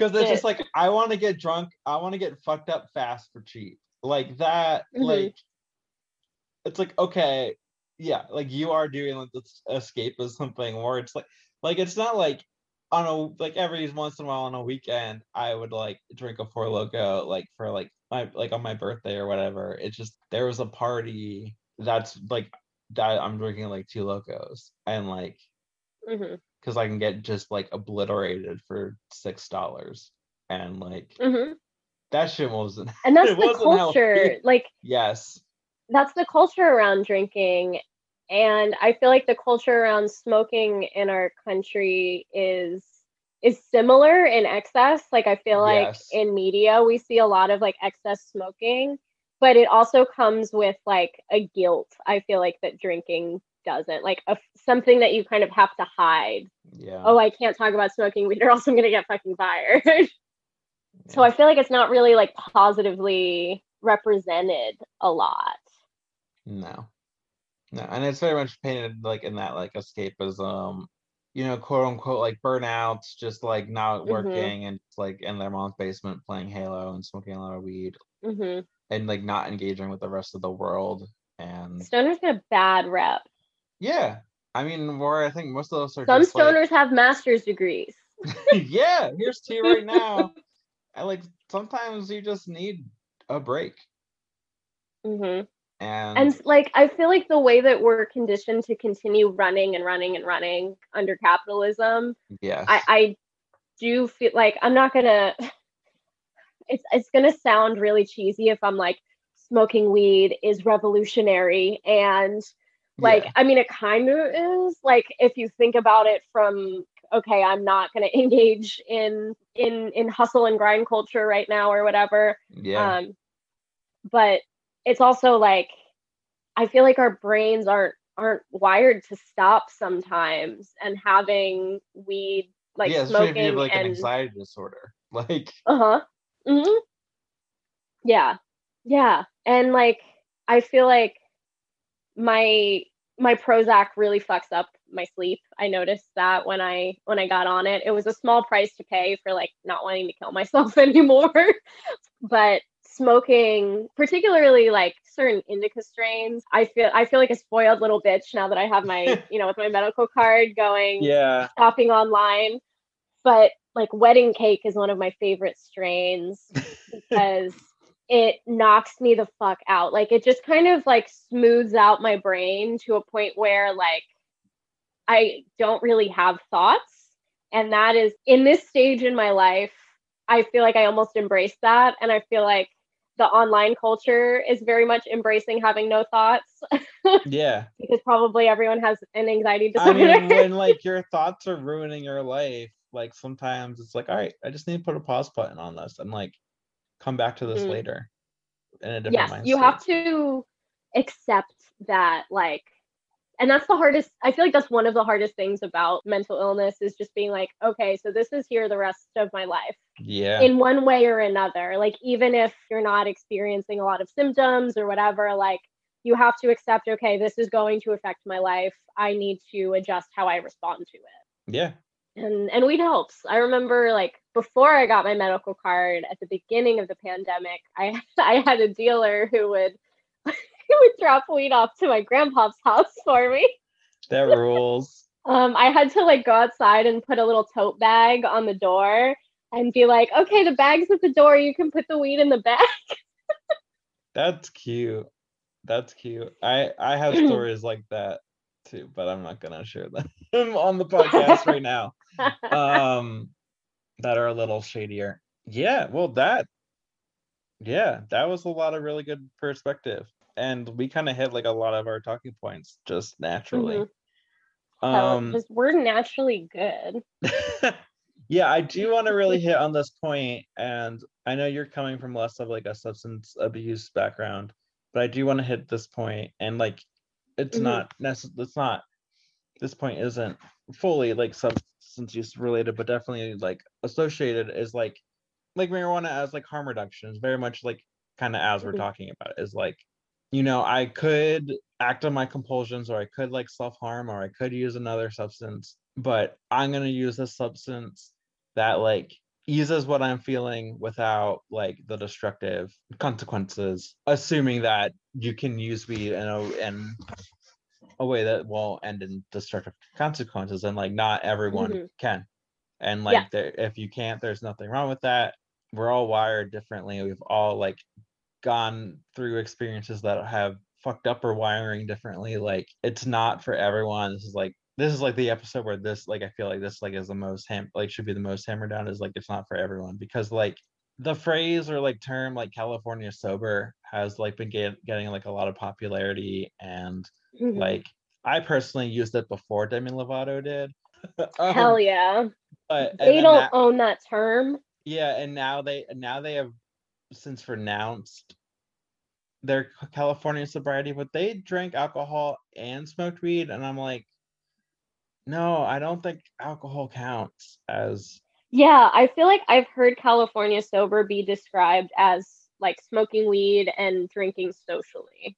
[SPEAKER 1] because it's just like I want to get drunk, I want to get fucked up fast for cheap, like that.
[SPEAKER 2] Mhm.
[SPEAKER 1] Like it's like okay, yeah, like you are doing like this escapism thing where it's like, like it's not like on a like every once in a while on a weekend I would like drink a four loco like for like my like on my birthday or whatever. It's just there was a party that's like that I'm drinking like two locos and like because I can get just like obliterated for six dollars, and like
[SPEAKER 2] Mhm.
[SPEAKER 1] that shit wasn't.
[SPEAKER 2] and that's the
[SPEAKER 1] wasn't healthy.
[SPEAKER 2] culture like
[SPEAKER 1] Yes,
[SPEAKER 2] that's the culture around drinking and i feel like the culture around smoking in our country is is similar in excess like i feel like
[SPEAKER 1] Yes.
[SPEAKER 2] in media we see a lot of like excess smoking but it also comes with like a guilt i feel like that drinking doesn't like a, something that you kind of have to hide.
[SPEAKER 1] Yeah.
[SPEAKER 2] oh i can't talk about smoking weed or else i'm gonna get fucking fired. So i feel like it's not really like positively represented a lot.
[SPEAKER 1] No, no, and it's very much painted like in that like escapism, you know, quote unquote like burnouts, just like not
[SPEAKER 2] Mhm.
[SPEAKER 1] working and like in their mom's basement playing Halo and smoking a lot of weed.
[SPEAKER 2] Hmm
[SPEAKER 1] and like not engaging with the rest of the world. And
[SPEAKER 2] Stoners get a bad rep.
[SPEAKER 1] yeah, I mean, where I think most of those are
[SPEAKER 2] Some
[SPEAKER 1] just, like-
[SPEAKER 2] stoners have master's degrees.
[SPEAKER 1] yeah, here's to you right now. I like sometimes you just need a break.
[SPEAKER 2] hmm
[SPEAKER 1] And,
[SPEAKER 2] And like, I feel like the way that we're conditioned to continue running and running and running under capitalism,
[SPEAKER 1] yeah
[SPEAKER 2] I, I do feel like I'm not gonna. It's it's gonna sound really cheesy if I'm like smoking weed is revolutionary and like
[SPEAKER 1] yeah,
[SPEAKER 2] i mean it kind of is like if you think about it from okay i'm not going to engage in in in hustle and grind culture right now or whatever
[SPEAKER 1] yeah,
[SPEAKER 2] um but it's also like i feel like our brains aren't aren't wired to stop sometimes and having weed like
[SPEAKER 1] yeah, especially if
[SPEAKER 2] smoking
[SPEAKER 1] you have like an
[SPEAKER 2] and
[SPEAKER 1] anxiety disorder. Like,
[SPEAKER 2] uh-huh hmm yeah. Yeah. And like i feel like my my prozac really fucks up my sleep. I noticed that when i when i got on it. It was a small price to pay for like not wanting to kill myself anymore. But smoking particularly like certain indica strains i feel i feel like a spoiled little bitch now that i have my you know with my medical card going
[SPEAKER 1] yeah,
[SPEAKER 2] shopping online. But like wedding cake is one of my favorite strains because it knocks me the fuck out. Like it just kind of like smooths out my brain to a point where like I don't really have thoughts. And that is in this stage in my life, I feel like I almost embrace that. And I feel like the online culture is very much embracing having no thoughts.
[SPEAKER 1] yeah.
[SPEAKER 2] because probably everyone has an anxiety disorder.
[SPEAKER 1] I mean, when like your thoughts are ruining your life, like sometimes it's like, all right, I just need to put a pause button on this and like come back to this mm-hmm. later
[SPEAKER 2] in a different yes, you have to accept that like and that's the hardest i feel like that's one of the hardest things about mental illness is just being like okay so this is here the rest of my life.
[SPEAKER 1] Yeah.
[SPEAKER 2] In one way or another like even if you're not experiencing a lot of symptoms or whatever like you have to accept okay this is going to affect my life. I need to adjust how i respond to it.
[SPEAKER 1] Yeah
[SPEAKER 2] and and weed helps i remember like before i got my medical card at the beginning of the pandemic i i had a dealer who would who would drop weed off to my grandpa's house for me.
[SPEAKER 1] That rules.
[SPEAKER 2] um, I had to like go outside and put a little tote bag on the door and be like, okay, the bag's at the door. You can put the weed in the bag.
[SPEAKER 1] That's cute. That's cute. I I have stories like that too, but I'm not gonna share them on the podcast right now. Um, that are a little shadier. Yeah, well, that yeah, that was a lot of really good perspective and we kind of hit like a lot of our talking points just naturally.
[SPEAKER 2] Mm-hmm. Um, just we're naturally good.
[SPEAKER 1] yeah, I do want to really hit on this point, and I know you're coming from less of like a substance abuse background, but I do want to hit this point, and like, it's mm-hmm. not necessarily. It's not. This point isn't fully like substance use related, but definitely like associated is like like marijuana as like harm reduction is very much like kind of as we're mm-hmm. talking about it, is like you know, I could act on my compulsions or I could like self harm or I could use another substance, but I'm going to use a substance that like eases what I'm feeling without like the destructive consequences, assuming that you can use weed in a, in a way that won't end in destructive consequences. And like not everyone mm-hmm. can. And like yeah. there, if you can't, there's nothing wrong with that. We're all wired differently. We've all like gone through experiences that have fucked up or wiring differently like it's not for everyone this is like this is like the episode where this like i feel like this like is the most ham like should be the most hammered down is like it's not for everyone because like the phrase or like term like california sober has like been get, getting like a lot of popularity and mm-hmm. like i personally used it before demi lovato did.
[SPEAKER 2] Um, hell yeah. but they don't that, own that term.
[SPEAKER 1] Yeah and now they now they have since renounced their California sobriety, but they drank alcohol and smoked weed, and I'm like, no, I don't think alcohol counts as.
[SPEAKER 2] Yeah, I feel like I've heard California sober be described as like smoking weed and drinking socially.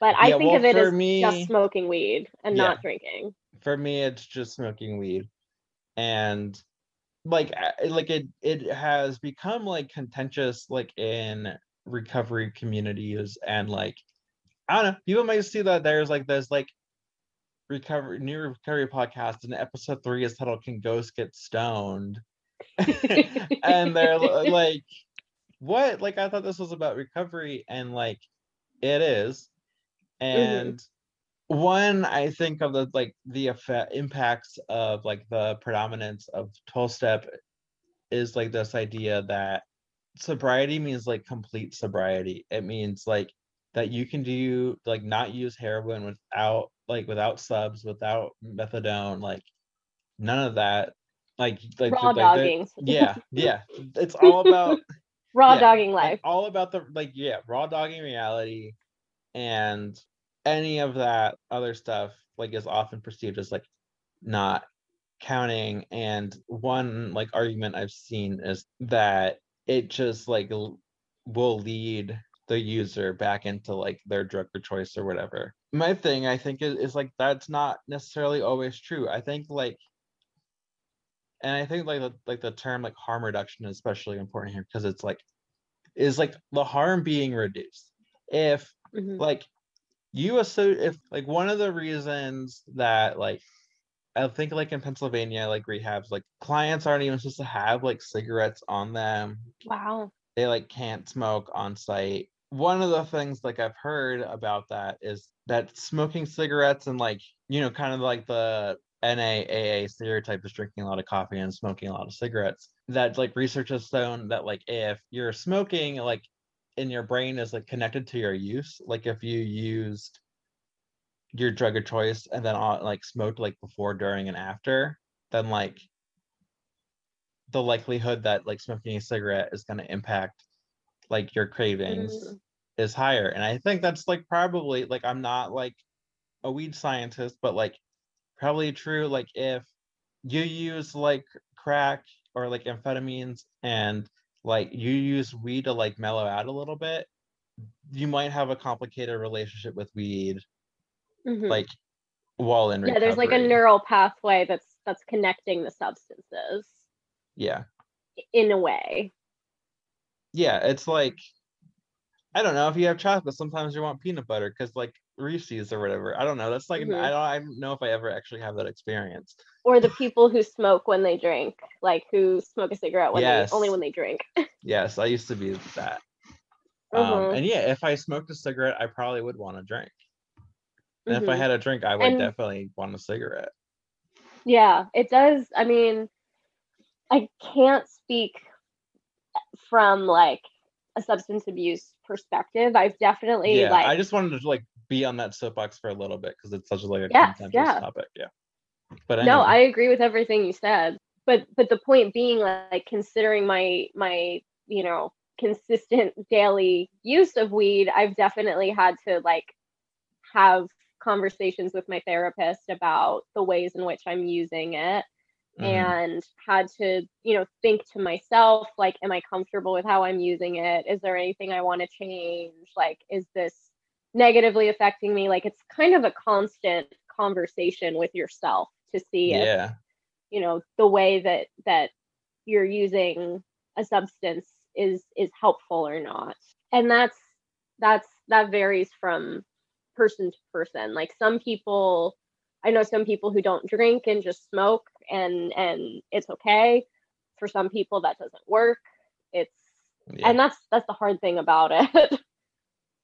[SPEAKER 2] But I yeah, think well, of it as me, just smoking weed and yeah, not drinking.
[SPEAKER 1] For me, it's just smoking weed. And like like it it has become like contentious like in recovery communities and like I don't know people might see that there's like there's like recovery new recovery podcast and episode three is titled Can Ghosts Get Stoned? and they're like what like I thought this was about recovery and like it is mm-hmm. and mm-hmm one i think of the like the effect impacts of like the predominance of 12 step is like this idea that sobriety means like complete sobriety it means like that you can do like not use heroin without like without subs without methadone like none of that. Like like
[SPEAKER 2] raw like, dogging.
[SPEAKER 1] Yeah yeah. It's all about
[SPEAKER 2] raw yeah, dogging life.
[SPEAKER 1] all about the like yeah raw dogging reality and any of that other stuff like is often perceived as like not counting and one like argument i've seen is that it just like l- will lead the user back into like their drug of choice or whatever my thing i think is, is like that's not necessarily always true i think like and i think like the, like the term like harm reduction is especially important here because it's like is like the harm being reduced if mm-hmm. like you assume if like one of the reasons that like I think like in Pennsylvania, like rehabs, like clients aren't even supposed to have like cigarettes on them.
[SPEAKER 2] Wow.
[SPEAKER 1] They like can't smoke on site. One of the things like I've heard about that is that smoking cigarettes and like you know kind of like the NAAA stereotype is drinking a lot of coffee and smoking a lot of cigarettes. That like research has shown that like if you're smoking like in your brain is like connected to your use. Like if you used your drug of choice and then uh, like smoked like before, during, and after, then like the likelihood that like smoking a cigarette is going to impact like your cravings mm. is higher. And I think that's like probably like I'm not like a weed scientist, but like probably true. Like if you use like crack or like amphetamines and like you use weed to like mellow out a little bit, you might have a complicated relationship with weed, mm-hmm. like while in
[SPEAKER 2] yeah. There's like a neural pathway that's that's connecting the substances.
[SPEAKER 1] Yeah.
[SPEAKER 2] In a way.
[SPEAKER 1] Yeah, it's like I don't know if you have chocolate. Sometimes you want peanut butter because like Reese's or whatever. I don't know. That's like mm-hmm. I don't I don't know if I ever actually have that experience.
[SPEAKER 2] Or the people who smoke when they drink, like who smoke a cigarette when yes. they only when they drink.
[SPEAKER 1] yes, I used to be that. Um, mm-hmm. Um, and yeah, if I smoked a cigarette, I probably would want a drink. And mm-hmm. if I mm-hmm. had a drink, I would and, definitely want a cigarette.
[SPEAKER 2] Yeah, it does. I mean, I can't speak from like a substance abuse perspective. I've definitely
[SPEAKER 1] yeah,
[SPEAKER 2] like
[SPEAKER 1] I just wanted to like be on that soapbox for a little bit because it's such a like a yeah, yeah. topic. Yeah.
[SPEAKER 2] But anyway. no, I agree with everything you said. But but the point being like considering my my, you know, consistent daily use of weed, I've definitely had to like have conversations with my therapist about the ways in which I'm using it mm-hmm. and had to, you know, think to myself like am I comfortable with how I'm using it? Is there anything I want to change? Like is this negatively affecting me like it's kind of a constant conversation with yourself to see yeah. if you know the way that that you're using a substance is is helpful or not and that's that's that varies from person to person like some people i know some people who don't drink and just smoke and and it's okay for some people that doesn't work it's yeah. and that's that's the hard thing about it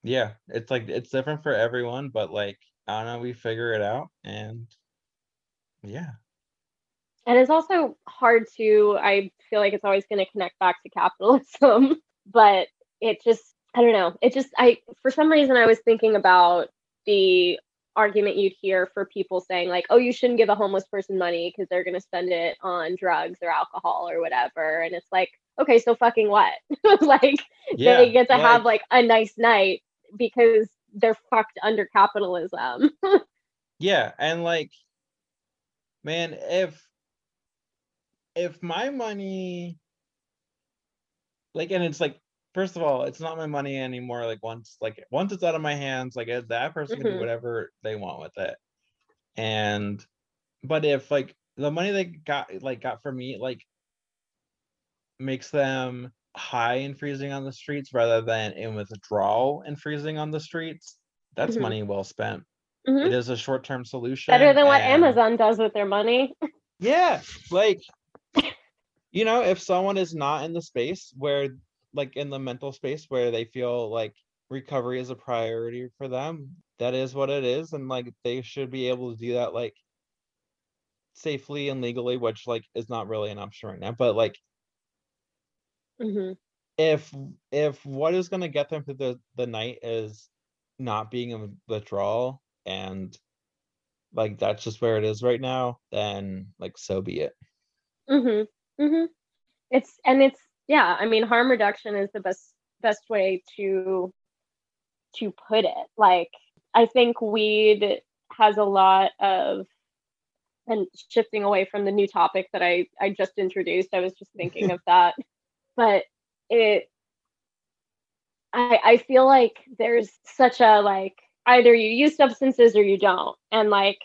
[SPEAKER 1] yeah, it's like it's different for everyone, but like I don't know, we figure it out and yeah.
[SPEAKER 2] And it's also hard to I feel like it's always going to connect back to capitalism, but it just I don't know. It just I for some reason I was thinking about the argument you'd hear for people saying like, "Oh, you shouldn't give a homeless person money because they're going to spend it on drugs or alcohol or whatever." And it's like, "Okay, so fucking what?" like yeah, they get to have like a nice night because they're fucked under capitalism.
[SPEAKER 1] yeah, and like man, if if my money like and it's like first of all, it's not my money anymore. Like once like once it's out of my hands, like that person can do mm-hmm. whatever they want with it. And but if like the money they got like got from me like makes them high and freezing on the streets rather than in withdrawal and freezing on the streets, that's mm-hmm. money well spent. Mm-hmm. It is a short term solution.
[SPEAKER 2] Better than what and... Amazon does with their money.
[SPEAKER 1] yeah. Like, you know, if someone is not in the space where, like, in the mental space where they feel like recovery is a priority for them, that is what it is. And, like, they should be able to do that, like, safely and legally, which, like, is not really an option right now. But, like, Mm-hmm. If if what is going to get them through the the night is not being in withdrawal and like that's just where it is right now, then like so be it.
[SPEAKER 2] Mhm. Mhm. It's and it's yeah. I mean, harm reduction is the best best way to to put it. Like I think weed has a lot of and shifting away from the new topic that I I just introduced. I was just thinking of that but it I I feel like there's such a like either you use substances or you don't. And like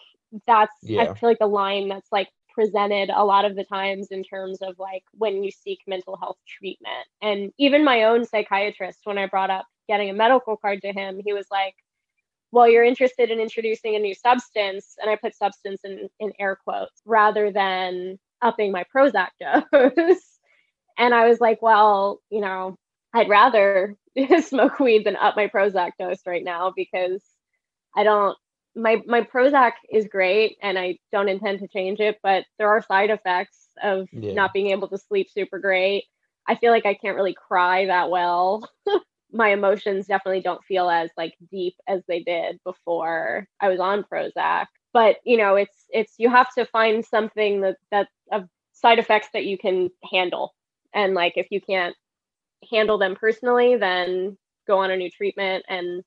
[SPEAKER 2] that's yeah. I feel like the line that's like presented a lot of the times in terms of like when you seek mental health treatment. And even my own psychiatrist, when I brought up getting a medical card to him, he was like, Well, you're interested in introducing a new substance, and I put substance in, in air quotes rather than upping my Prozac dose and I was like, well, you know, I'd rather smoke weed than up my Prozac dose right now because I don't my my Prozac is great and I don't intend to change it, but there are side effects of
[SPEAKER 1] Yeah.
[SPEAKER 2] not being able to sleep super great. I feel like I can't really cry that well. my emotions definitely don't feel as like deep as they did before I was on Prozac. But you know, it's it's you have to find something that that of side effects that you can handle. And like if you can't handle them personally, then go on a new treatment. And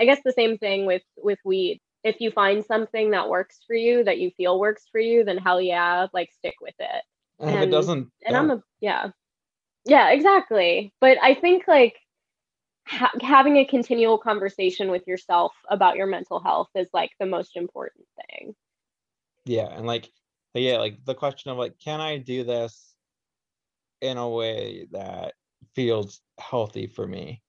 [SPEAKER 2] I guess the same thing with with weed. If you find something that works for you, that you feel works for you, then hell yeah, like stick with it
[SPEAKER 1] And if it doesn't,
[SPEAKER 2] and I'm a yeah, yeah, exactly. But I think like ha- having a continual conversation with yourself about your mental health is like the most important thing.
[SPEAKER 1] yeah, and like yeah, like the question of like, can I do this in a way that feels healthy for me?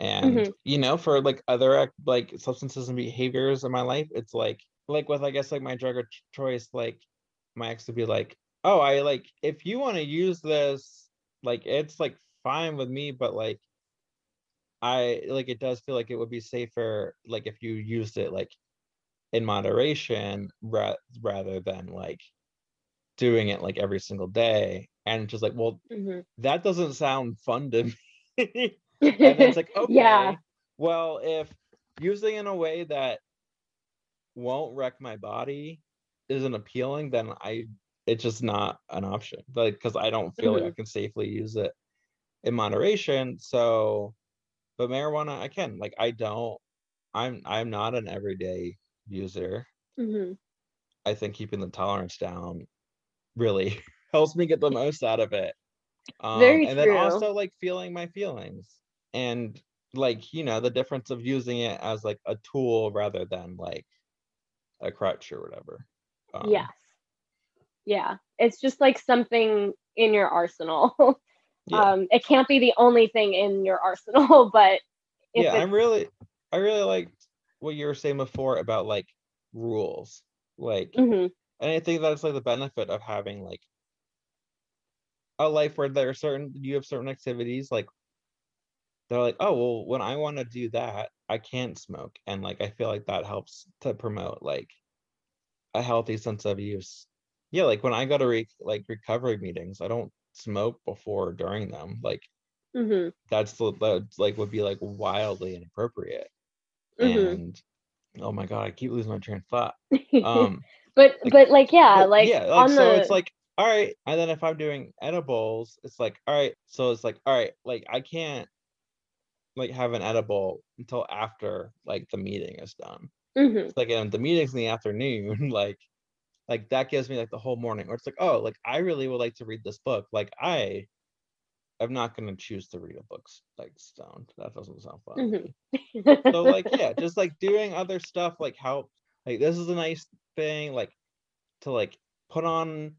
[SPEAKER 1] And
[SPEAKER 2] Mhm.
[SPEAKER 1] you know, for like other like substances and behaviors in my life, it's like like with I guess like my drug of choice, like my ex would be like, oh, I like if you want to use this, like it's like fine with me, but like I like it does feel like it would be safer like if you used it like in moderation ra- rather than like doing it like every single day and just like well
[SPEAKER 2] Mhm.
[SPEAKER 1] that doesn't sound fun to me and it's like okay
[SPEAKER 2] Yeah.
[SPEAKER 1] well if using in a way that won't wreck my body isn't appealing then i it's just not an option. Like because i don't feel like i can safely use it in moderation. So but marijuana i can like i don't i'm i'm not an everyday user.
[SPEAKER 2] Hmm
[SPEAKER 1] i think keeping the tolerance down really helps me get the most out of it. Um
[SPEAKER 2] Very
[SPEAKER 1] and then also like feeling my feelings and like you know the difference of using it as like a tool rather than like a crutch or whatever um,
[SPEAKER 2] yes. Yeah. It's just like something in your arsenal.
[SPEAKER 1] yeah
[SPEAKER 2] Um, it can't be the only thing in your arsenal, but if
[SPEAKER 1] yeah i'm really i really liked what you were saying before about like rules like
[SPEAKER 2] Mhm.
[SPEAKER 1] and i think that's like the benefit of having like a life where there are certain you have certain activities like they're like oh well when i want to do that i can't smoke and like i feel like that helps to promote like a healthy sense of use yeah like when i go to re- like recovery meetings i don't smoke before or during them like
[SPEAKER 2] Mhm.
[SPEAKER 1] that's the like would be like wildly inappropriate
[SPEAKER 2] Mhm.
[SPEAKER 1] and oh my god i keep losing my train of thought um
[SPEAKER 2] but
[SPEAKER 1] like-
[SPEAKER 2] but like yeah,
[SPEAKER 1] but
[SPEAKER 2] like
[SPEAKER 1] yeah like so
[SPEAKER 2] the
[SPEAKER 1] it's like all right and then if i'm doing edibles it's like all right so it's like all right like i can't like have an edible until after like the meeting is done
[SPEAKER 2] Mhm.
[SPEAKER 1] it's like and the meeting's in the afternoon like like that gives me like the whole morning or it's like oh like i really would like to read this book like i I'm not going to choose to read a book like stoned that doesn't sound fun
[SPEAKER 2] Mhm.
[SPEAKER 1] so like yeah just like doing other stuff like help like this is a nice thing like to like put on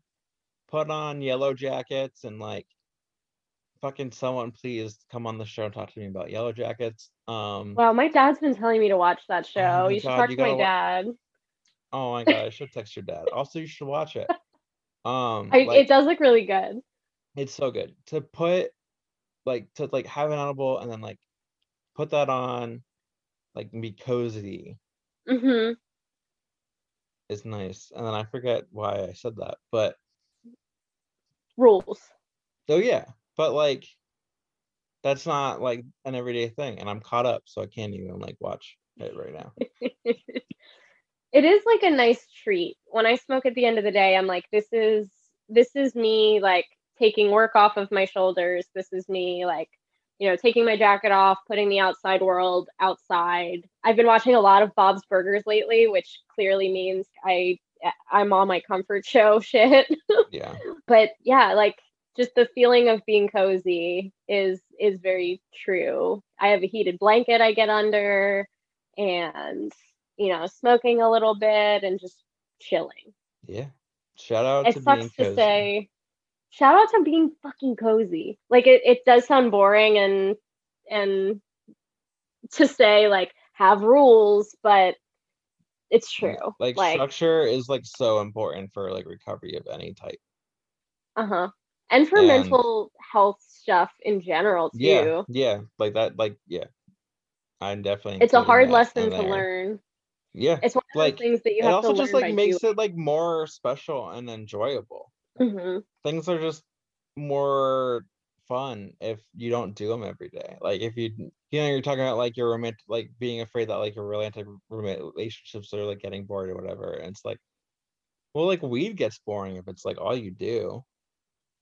[SPEAKER 1] put on Yellowjackets and like fucking someone please come on the show and talk to me about Yellowjackets um
[SPEAKER 2] Wow, my dad's been telling me to watch that show.
[SPEAKER 1] my
[SPEAKER 2] you should
[SPEAKER 1] God,
[SPEAKER 2] talk
[SPEAKER 1] you
[SPEAKER 2] to my
[SPEAKER 1] wa-
[SPEAKER 2] dad.
[SPEAKER 1] oh my god i should text your dad also you should watch it um
[SPEAKER 2] I,
[SPEAKER 1] like,
[SPEAKER 2] it does look really good.
[SPEAKER 1] it's so good to put like to like have an audible and then like put that on like be cozy
[SPEAKER 2] Mm-hmm.
[SPEAKER 1] is nice and then i forget why i said that but
[SPEAKER 2] Rules.
[SPEAKER 1] Oh yeah, but like that's not like an everyday thing, and I'm caught up, so I can't even like watch it right now.
[SPEAKER 2] it is like a nice treat. When I smoke at the end of the day, I'm like, this is this is me like taking work off of my shoulders. This is me like, you know, taking my jacket off, putting the outside world outside. I've been watching a lot of Bob's Burgers lately, which clearly means I I'm on my comfort show shit.
[SPEAKER 1] Yeah,
[SPEAKER 2] but yeah, like just the feeling of being cozy is is very true. I have a heated blanket I get under and you know, smoking a little bit and just chilling.
[SPEAKER 1] yeah. Shout out
[SPEAKER 2] It
[SPEAKER 1] to
[SPEAKER 2] sucks
[SPEAKER 1] being
[SPEAKER 2] to say shout out to being fucking cozy. Like it, it does sound boring and and to say like have rules, but it's true.
[SPEAKER 1] Like,
[SPEAKER 2] like
[SPEAKER 1] structure is like so important for like recovery of any type.
[SPEAKER 2] uh-huh. And for
[SPEAKER 1] And-
[SPEAKER 2] mental health stuff in general too.
[SPEAKER 1] Yeah, yeah, like that, like yeah. I'm definitely.
[SPEAKER 2] It's a hard lesson to learn.
[SPEAKER 1] Yeah,
[SPEAKER 2] It's one of
[SPEAKER 1] Like,
[SPEAKER 2] those things that you
[SPEAKER 1] it
[SPEAKER 2] have
[SPEAKER 1] also
[SPEAKER 2] to
[SPEAKER 1] just like makes
[SPEAKER 2] doing.
[SPEAKER 1] it like more special and enjoyable.
[SPEAKER 2] hmm
[SPEAKER 1] Things are just more fun if you don't do them every day. Like if you you know you're talking about like your romantic like being afraid that like your romantic relationships are like getting bored or whatever. And it's like, well, like weed gets boring if it's like all you do.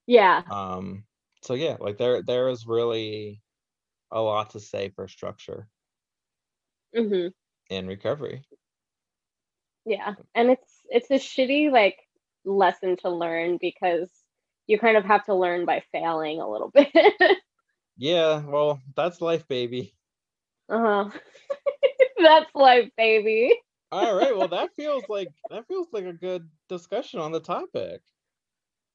[SPEAKER 2] Yeah.
[SPEAKER 1] Um. So yeah, like there there is really a lot to say for structure
[SPEAKER 2] hmm
[SPEAKER 1] in recovery.
[SPEAKER 2] Yeah. And it's it's a shitty like lesson to learn because you kind of have to learn by failing a little bit.
[SPEAKER 1] Yeah, well, that's life, baby.
[SPEAKER 2] uh-huh. That's life, baby.
[SPEAKER 1] All right, well, that feels like that feels like a good discussion on the topic.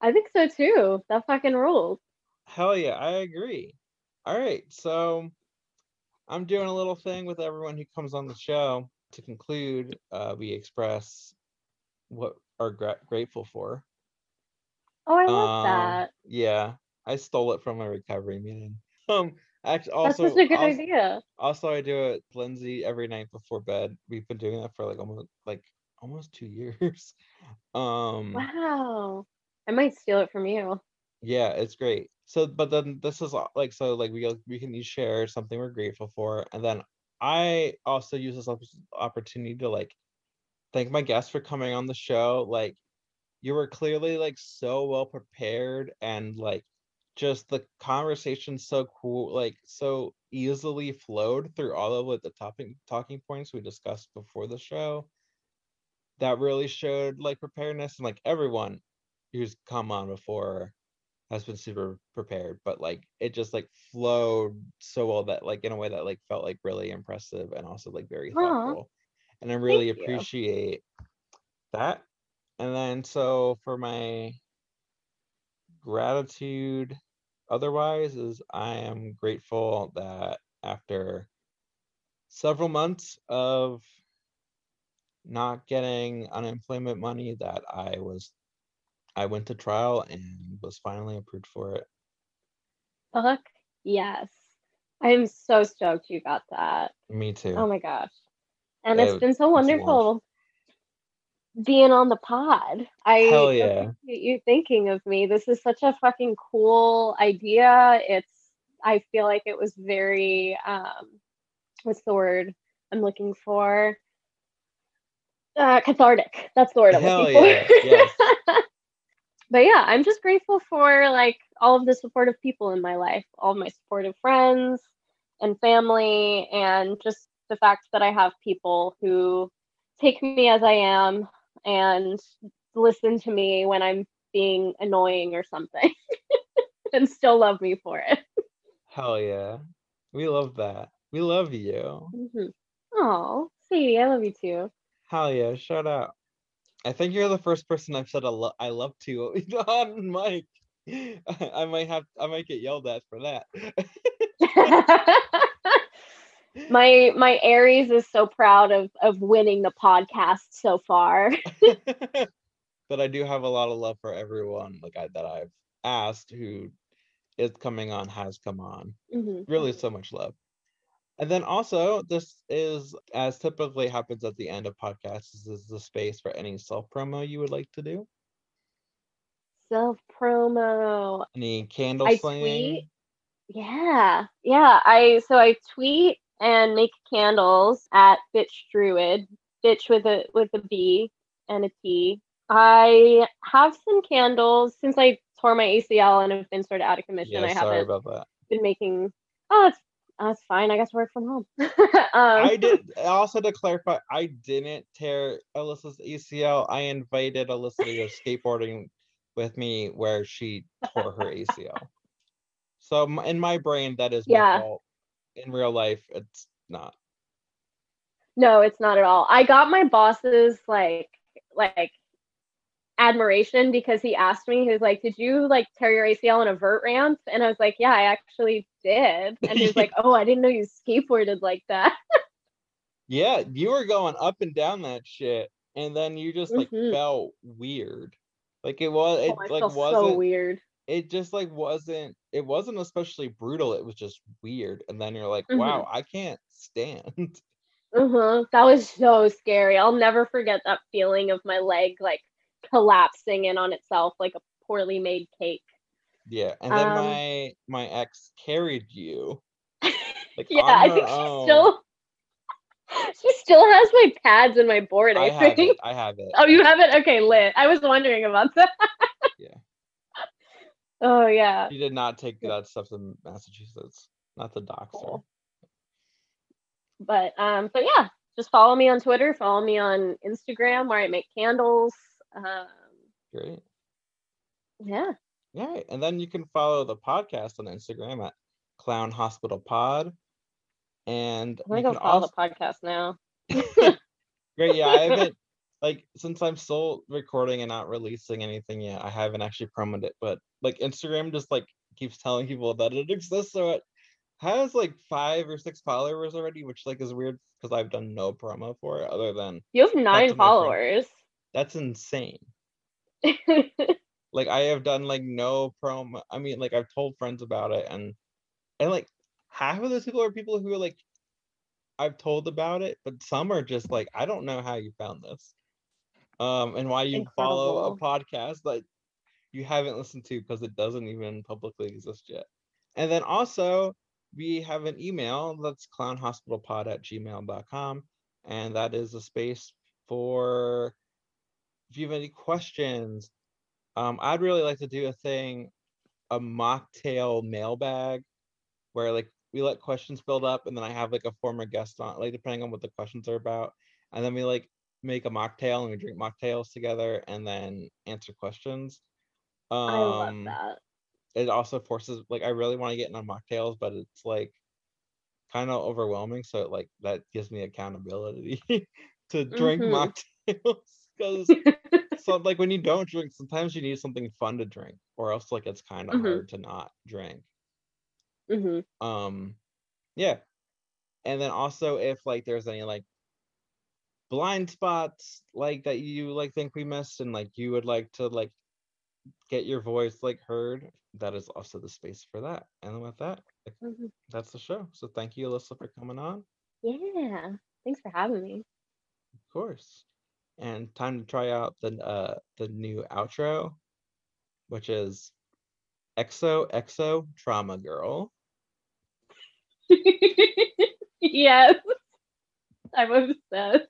[SPEAKER 2] I think so too. That fucking rules.
[SPEAKER 1] Hell yeah, I agree. All right, so I'm doing a little thing with everyone who comes on the show. To conclude, uh, we express what are gra- grateful for.
[SPEAKER 2] Oh, I love
[SPEAKER 1] Um,
[SPEAKER 2] that.
[SPEAKER 1] Yeah, I stole it from a recovery meeting. Um, actually,
[SPEAKER 2] That's
[SPEAKER 1] also,
[SPEAKER 2] such a good
[SPEAKER 1] also,
[SPEAKER 2] idea.
[SPEAKER 1] also I do it Lindsay every night before bed. We've been doing that for like almost like almost two years. Um,
[SPEAKER 2] Wow. I might steal it from you.
[SPEAKER 1] yeah, it's great. So, but then this is like so like we we can each share something we're grateful for, and then I also use this opportunity to like thank my guests for coming on the show. Like you were clearly like so well prepared and like just the conversation so cool like so easily flowed through all of like the topic talking points we discussed before the show that really showed like preparedness and like everyone who's come on before. Has been super prepared but like it just like flowed so well that like in a way that like felt like really impressive and also like very
[SPEAKER 2] Aw,
[SPEAKER 1] thoughtful. And i really
[SPEAKER 2] thank you.
[SPEAKER 1] appreciate that. And then so for my gratitude otherwise is I am grateful that after several months of not getting unemployment money that I was I went to trial and was finally approved for it.
[SPEAKER 2] Fuck yes. I'm so stoked you got that.
[SPEAKER 1] Me too.
[SPEAKER 2] Oh my gosh. And
[SPEAKER 1] Yeah,
[SPEAKER 2] it's been so wonderful being on the pod. I
[SPEAKER 1] Hell yeah.
[SPEAKER 2] appreciate you thinking of me. This is such a fucking cool idea. It's I feel like it was very um what's the word I'm looking for? Uh cathartic. That's the word I'm
[SPEAKER 1] Hell
[SPEAKER 2] looking
[SPEAKER 1] yeah,
[SPEAKER 2] for.
[SPEAKER 1] yes.
[SPEAKER 2] but yeah, I'm just grateful for like all of the supportive people in my life, all my supportive friends and family, and just the fact that I have people who take me as I am and listen to me when I'm being annoying or something and still love me for it.
[SPEAKER 1] Hell yeah. We love that. We love you.
[SPEAKER 2] Mm-hmm. Oh, Sadie, I love you too.
[SPEAKER 1] Hell yeah, shout out. I think you're the first person I've said a lo- I love to on mic. I might have I might get yelled at for that.
[SPEAKER 2] my my Aries is so proud of of winning the podcast so far.
[SPEAKER 1] but I do have a lot of love for everyone like I, that I've asked who is coming on has come on.
[SPEAKER 2] Mhm.
[SPEAKER 1] Really so much love. And then also this is as typically happens at the end of podcasts, this is the space for any self promo you would like to do.
[SPEAKER 2] Self promo.
[SPEAKER 1] Any candle
[SPEAKER 2] I tweet. Yeah, yeah. I so I tweet and make candles at Bitch Druid. Bitch with a with a B and a T. I have some candles since I tore my ACL and have been sort of out of commission.
[SPEAKER 1] Yeah,
[SPEAKER 2] I
[SPEAKER 1] sorry
[SPEAKER 2] haven't
[SPEAKER 1] about that.
[SPEAKER 2] been making. Oh, it's that's fine. I guess work from home. um,
[SPEAKER 1] I did also to clarify, I didn't tear Alyssa's ACL. I invited Alyssa to go skateboarding with me where she tore her ACL. So in my brain, that is my
[SPEAKER 2] Yeah.
[SPEAKER 1] fault. In real life, it's not.
[SPEAKER 2] No, it's not at all. I got my boss's like like admiration because he asked me, he was like, Did you like tear your ACL on a vert ramp? And I was like, Yeah, I actually did. And he was like, Oh, I didn't know you skateboarded like that.
[SPEAKER 1] Yeah, you were going up and down that shit, and then you just like
[SPEAKER 2] Mhm.
[SPEAKER 1] felt weird. Like it was, it
[SPEAKER 2] oh,
[SPEAKER 1] like wasn't
[SPEAKER 2] so weird.
[SPEAKER 1] it just like wasn't it wasn't especially brutal it was just weird and then you're like
[SPEAKER 2] Mhm.
[SPEAKER 1] wow i can't stand
[SPEAKER 2] Uh-huh. That was so scary. I'll never forget that feeling of my leg like collapsing in on itself like a poorly made cake.
[SPEAKER 1] yeah and then
[SPEAKER 2] Um,
[SPEAKER 1] my my ex carried you like
[SPEAKER 2] yeah, I think she still she still has my pads and my board, I,
[SPEAKER 1] i have
[SPEAKER 2] think.
[SPEAKER 1] it i have it
[SPEAKER 2] Oh, you have it? Okay, lit. I was wondering about that.
[SPEAKER 1] Yeah.
[SPEAKER 2] Oh yeah.
[SPEAKER 1] she did not take that stuff to massachusetts not the doctor
[SPEAKER 2] Cool. But um, but yeah, just follow me on Twitter, follow me on Instagram where I make candles. Um,
[SPEAKER 1] great
[SPEAKER 2] yeah.
[SPEAKER 1] yeah and then you can follow the podcast on instagram at clown hospital pod and
[SPEAKER 2] I'm gonna
[SPEAKER 1] you
[SPEAKER 2] go
[SPEAKER 1] can
[SPEAKER 2] follow
[SPEAKER 1] also
[SPEAKER 2] the podcast now.
[SPEAKER 1] Great. Yeah, I haven't like since I'm still recording and not releasing anything yet. I haven't actually promoted it, but like Instagram just like keeps telling people that it exists, so it has like five or six followers already, which like is weird because I've done no promo for it other than
[SPEAKER 2] You have nine followers.
[SPEAKER 1] That's insane. Like I have done like no promo. I mean, like I've told friends about it, and and like half of those people are people who are like I've told about it, but some are just like I don't know how you found this, um, and why you follow a podcast that you haven't listened to because it doesn't even publicly exist yet. And then also we have an email that's clownhospitalpod at gmail.com, and that is a space for if you have any questions. Um, I'd really like to do a thing, a mocktail mailbag, where like we let questions build up, and then I have like a former guest on, like depending on what the questions are about, and then we like make a mocktail and we drink mocktails together, and then answer questions. Um,
[SPEAKER 2] I love that.
[SPEAKER 1] It also forces like I really want to get into mocktails, but it's like kind of overwhelming. So it, like that gives me accountability to drink
[SPEAKER 2] Mhm.
[SPEAKER 1] mocktails because so like when you don't drink, sometimes you need something fun to drink, or else like it's kind of
[SPEAKER 2] Mhm.
[SPEAKER 1] hard to not drink.
[SPEAKER 2] hmm
[SPEAKER 1] Um, yeah, and then also if like there's any like blind spots like that you like think we missed and like you would like to like get your voice like heard, that is also the space for that. And with that, like,
[SPEAKER 2] hmm
[SPEAKER 1] that's the show. So thank you, Alyssa, for coming on.
[SPEAKER 2] Yeah. Thanks for having me.
[SPEAKER 1] Of course. And time to try out the uh the new outro, which is XOXO Trauma Girl.
[SPEAKER 2] yes. I'm obsessed.